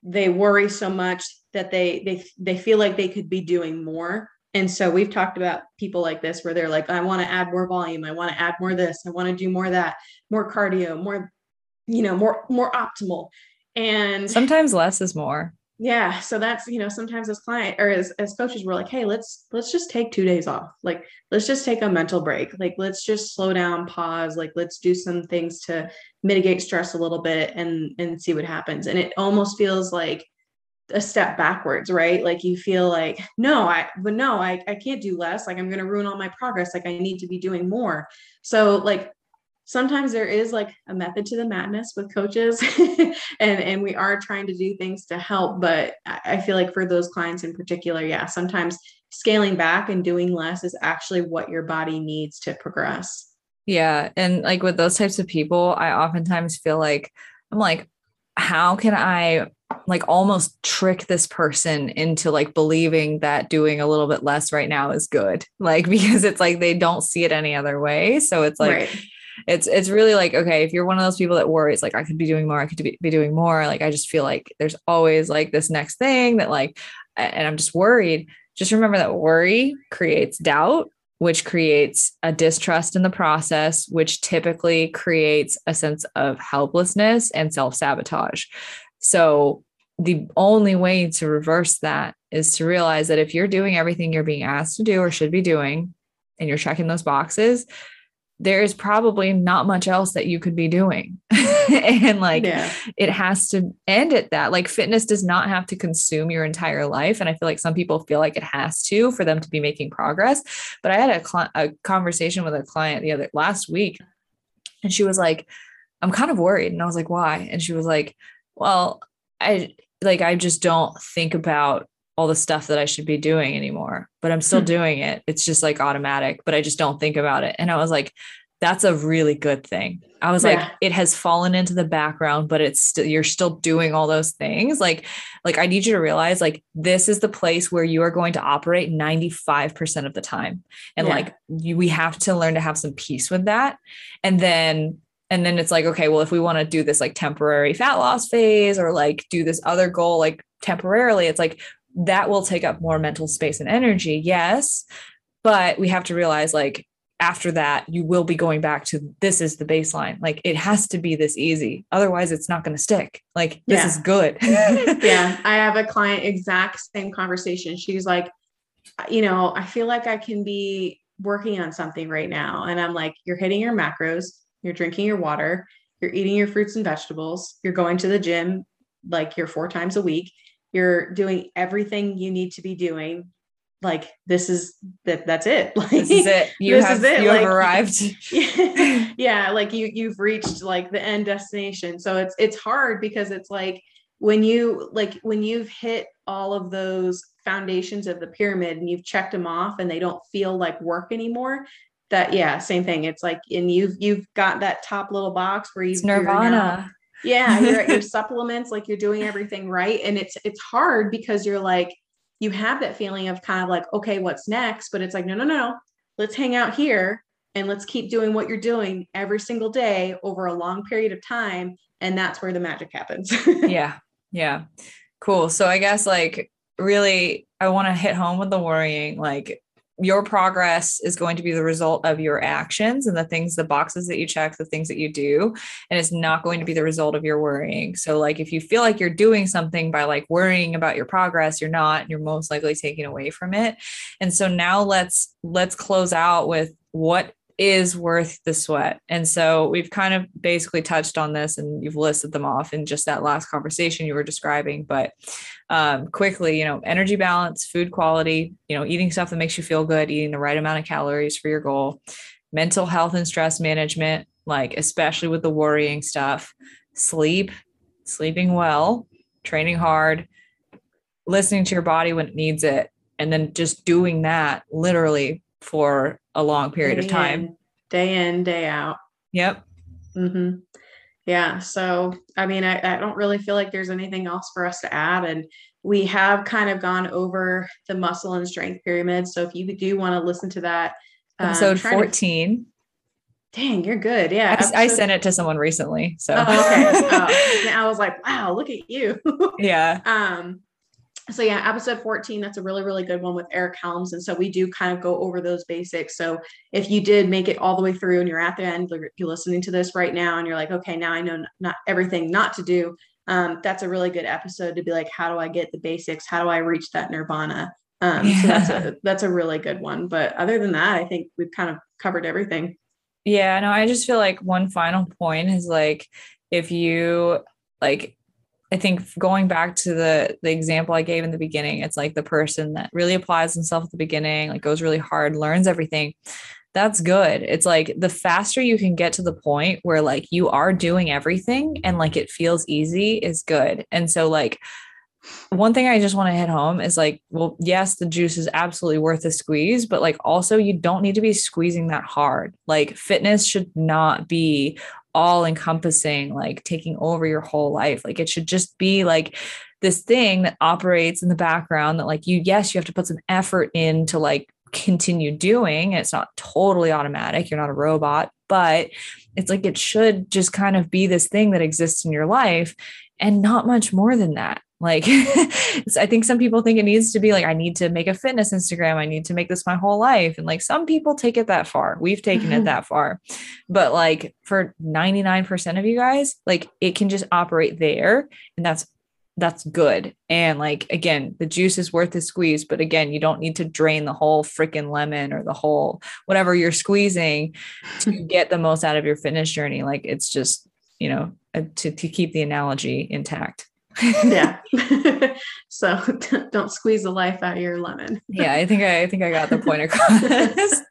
they worry so much that they they they feel like they could be doing more. And so we've talked about people like this where they're like i want to add more volume. I want to add more this. I want to do more that more cardio more you know more more optimal. And sometimes less is more. Yeah. So that's you know sometimes as client or as, as coaches we're like hey let's let's just take two days off. Like let's just take a mental break. Like let's just slow down pause. Like let's do some things to mitigate stress a little bit and and see what happens. And it almost feels like a step backwards right? Like you feel like no i but no i, I can't do less. Like i'm going to ruin all my progress. Like i need to be doing more. So like sometimes there is like a method to the madness with coaches [laughs] and and we are trying to do things to help but i feel like for those clients in particular yeah sometimes scaling back and doing less is actually what your body needs to progress. Yeah and like with those types of people i oftentimes feel like i'm like how can i like almost trick this person into like believing that doing a little bit less right now is good [laughs] like because it's like they don't see it any other way so it's like right. it's it's really like okay if you're one of those people that worries like i could be doing more i could be, be doing more like i just feel like there's always like this next thing that like and i'm just worried just remember that worry creates doubt which creates a distrust in the process, which typically creates a sense of helplessness and self sabotage. So, the only way to reverse that is to realize that if you're doing everything you're being asked to do or should be doing, and you're checking those boxes, there is probably not much else that you could be doing. [laughs] and like yeah. it has to end at that. Like fitness does not have to consume your entire life. And I feel like some people feel like it has to for them to be making progress. But I had a, cl- a conversation with a client the other last week, and she was like, I'm kind of worried. And I was like, why? And she was like, well, I like, I just don't think about all the stuff that I should be doing anymore, but I'm still hmm. doing it. It's just like automatic, but I just don't think about it. And I was like, that's a really good thing. I was yeah. like, it has fallen into the background, but it's still, you're still doing all those things. Like, like I need you to realize like this is the place where you are going to operate 95% of the time. And yeah. like you, we have to learn to have some peace with that. And then and then it's like okay well if we want to do this like temporary fat loss phase or like do this other goal like temporarily it's like that will take up more mental space and energy yes. But we have to realize like after that you will be going back to this is the baseline. Like it has to be this easy. Otherwise it's not going to stick. Like this yeah. is good. [laughs] Yeah. [laughs] I have a client exact same conversation. She's like you know i feel like i can be working on something right now. And i'm like you're hitting your macros you're drinking your water. You're eating your fruits and vegetables. You're going to the gym like you're four times a week. You're doing everything you need to be doing. Like this is that that's it. [laughs] Like this is it. You have it. you like, have arrived. [laughs] Yeah like you you've reached like the end destination. So it's it's hard because it's like when you like when you've hit all of those foundations of the pyramid and you've checked them off and they don't feel like work anymore that yeah same thing. It's like and you've you've got that top little box where you've nirvana. Yeah you're at your [laughs] supplements like you're doing everything right and it's it's hard because you're like you have that feeling of kind of like okay what's next? But it's like no no no let's hang out here and let's keep doing what you're doing every single day over a long period of time and that's where the magic happens. [laughs] Yeah yeah. Cool. So i guess like really i want to hit home with the worrying like your progress is going to be the result of your actions and the things, the boxes that you check, the things that you do. And it's not going to be the result of your worrying. So, like, if you feel like you're doing something by like worrying about your progress, you're not, you're most likely taking away from it. And so now let's, let's close out with what is worth the sweat. And so we've kind of basically touched on this and you've listed them off in just that last conversation you were describing. But um, quickly, you know, energy balance, food quality, you know, eating stuff that makes you feel good, eating the right amount of calories for your goal, mental health and stress management, like especially with the worrying stuff, sleep, sleeping well, training hard, listening to your body when it needs it, and then just doing that literally for a long period day of time. In, day in, day out. Yep. Mm-hmm. Yeah. So, I mean, I, I don't really feel like there's anything else for us to add. And we have kind of gone over the muscle and strength pyramid. So, if you do want to listen to that, um, episode 14. To, dang, you're good. Yeah. I, episode, I, sent it to someone recently. So, oh, okay. oh, [laughs] I was like, wow, look at you. yeah. [laughs] Um, so yeah episode 14 that's a really really good one with eric helms and so we do kind of go over those basics. So if you did make it all the way through and you're at the end you're listening to this right now and you're like okay now i know not everything not to do um, that's a really good episode to be like how do i get the basics? How do i reach that nirvana? Um, yeah. so that's a that's a really good one but other than that i think we've kind of covered everything. Yeah no i just feel like one final point is like if you like I think going back to the the example I gave in the beginning, it's like the person that really applies themselves at the beginning, like goes really hard, learns everything. That's good. It's like the faster you can get to the point where like you are doing everything and like it feels easy is good. And so like one thing I just want to hit home is like, well, yes, the juice is absolutely worth the squeeze, but like also you don't need to be squeezing that hard. Like fitness should not be all encompassing, like taking over your whole life. Like it should just be like this thing that operates in the background that like you yes you have to put some effort in to like continue doing. It's not totally automatic. You're not a robot but it's like it should just kind of be this thing that exists in your life and not much more than that like [laughs] i think some people think it needs to be like i need to make a fitness instagram i need to make this my whole life and like some people take it that far we've taken it that far but like for 99% of you guys like it can just operate there and that's that's good. And like again, the juice is worth the squeeze, but again, you don't need to drain the whole freaking lemon or the whole whatever you're squeezing to [laughs] get the most out of your fitness journey. Like it's just, you know, uh, to to keep the analogy intact. Yeah. [laughs] [laughs] so [laughs] don't squeeze the life out of your lemon. yeah, I think I, I think I got the point across.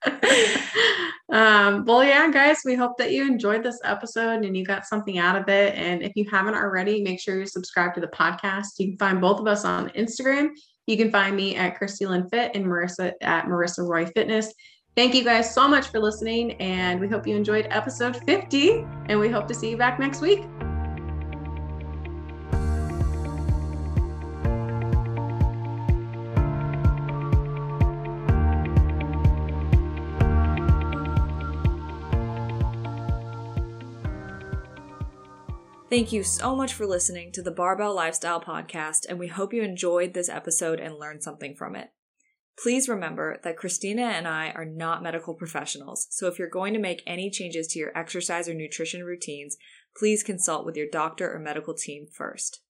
um, well, yeah, guys, we hope that you enjoyed this episode and you got something out of it. And if you haven't already, make sure you subscribe to the podcast. You can find both of us on Instagram. You can find me at Christi Lynn Fit and Marissa at Marissa Roy Fitness. Thank you guys so much for listening, and we hope you enjoyed episode 50. And we hope to see you back next week. Thank you so much for listening to the Barbell Lifestyle Podcast, and we hope you enjoyed this episode and learned something from it. Please remember that Christina and I are not medical professionals, so if you're going to make any changes to your exercise or nutrition routines, please consult with your doctor or medical team first.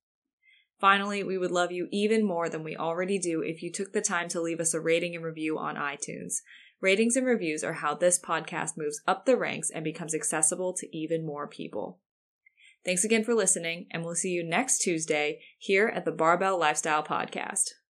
Finally, we would love you even more than we already do if you took the time to leave us a rating and review on iTunes. Ratings and reviews are how this podcast moves up the ranks and becomes accessible to even more people. Thanks again for listening, and we'll see you next Tuesday here at the Barbell Lifestyle Podcast.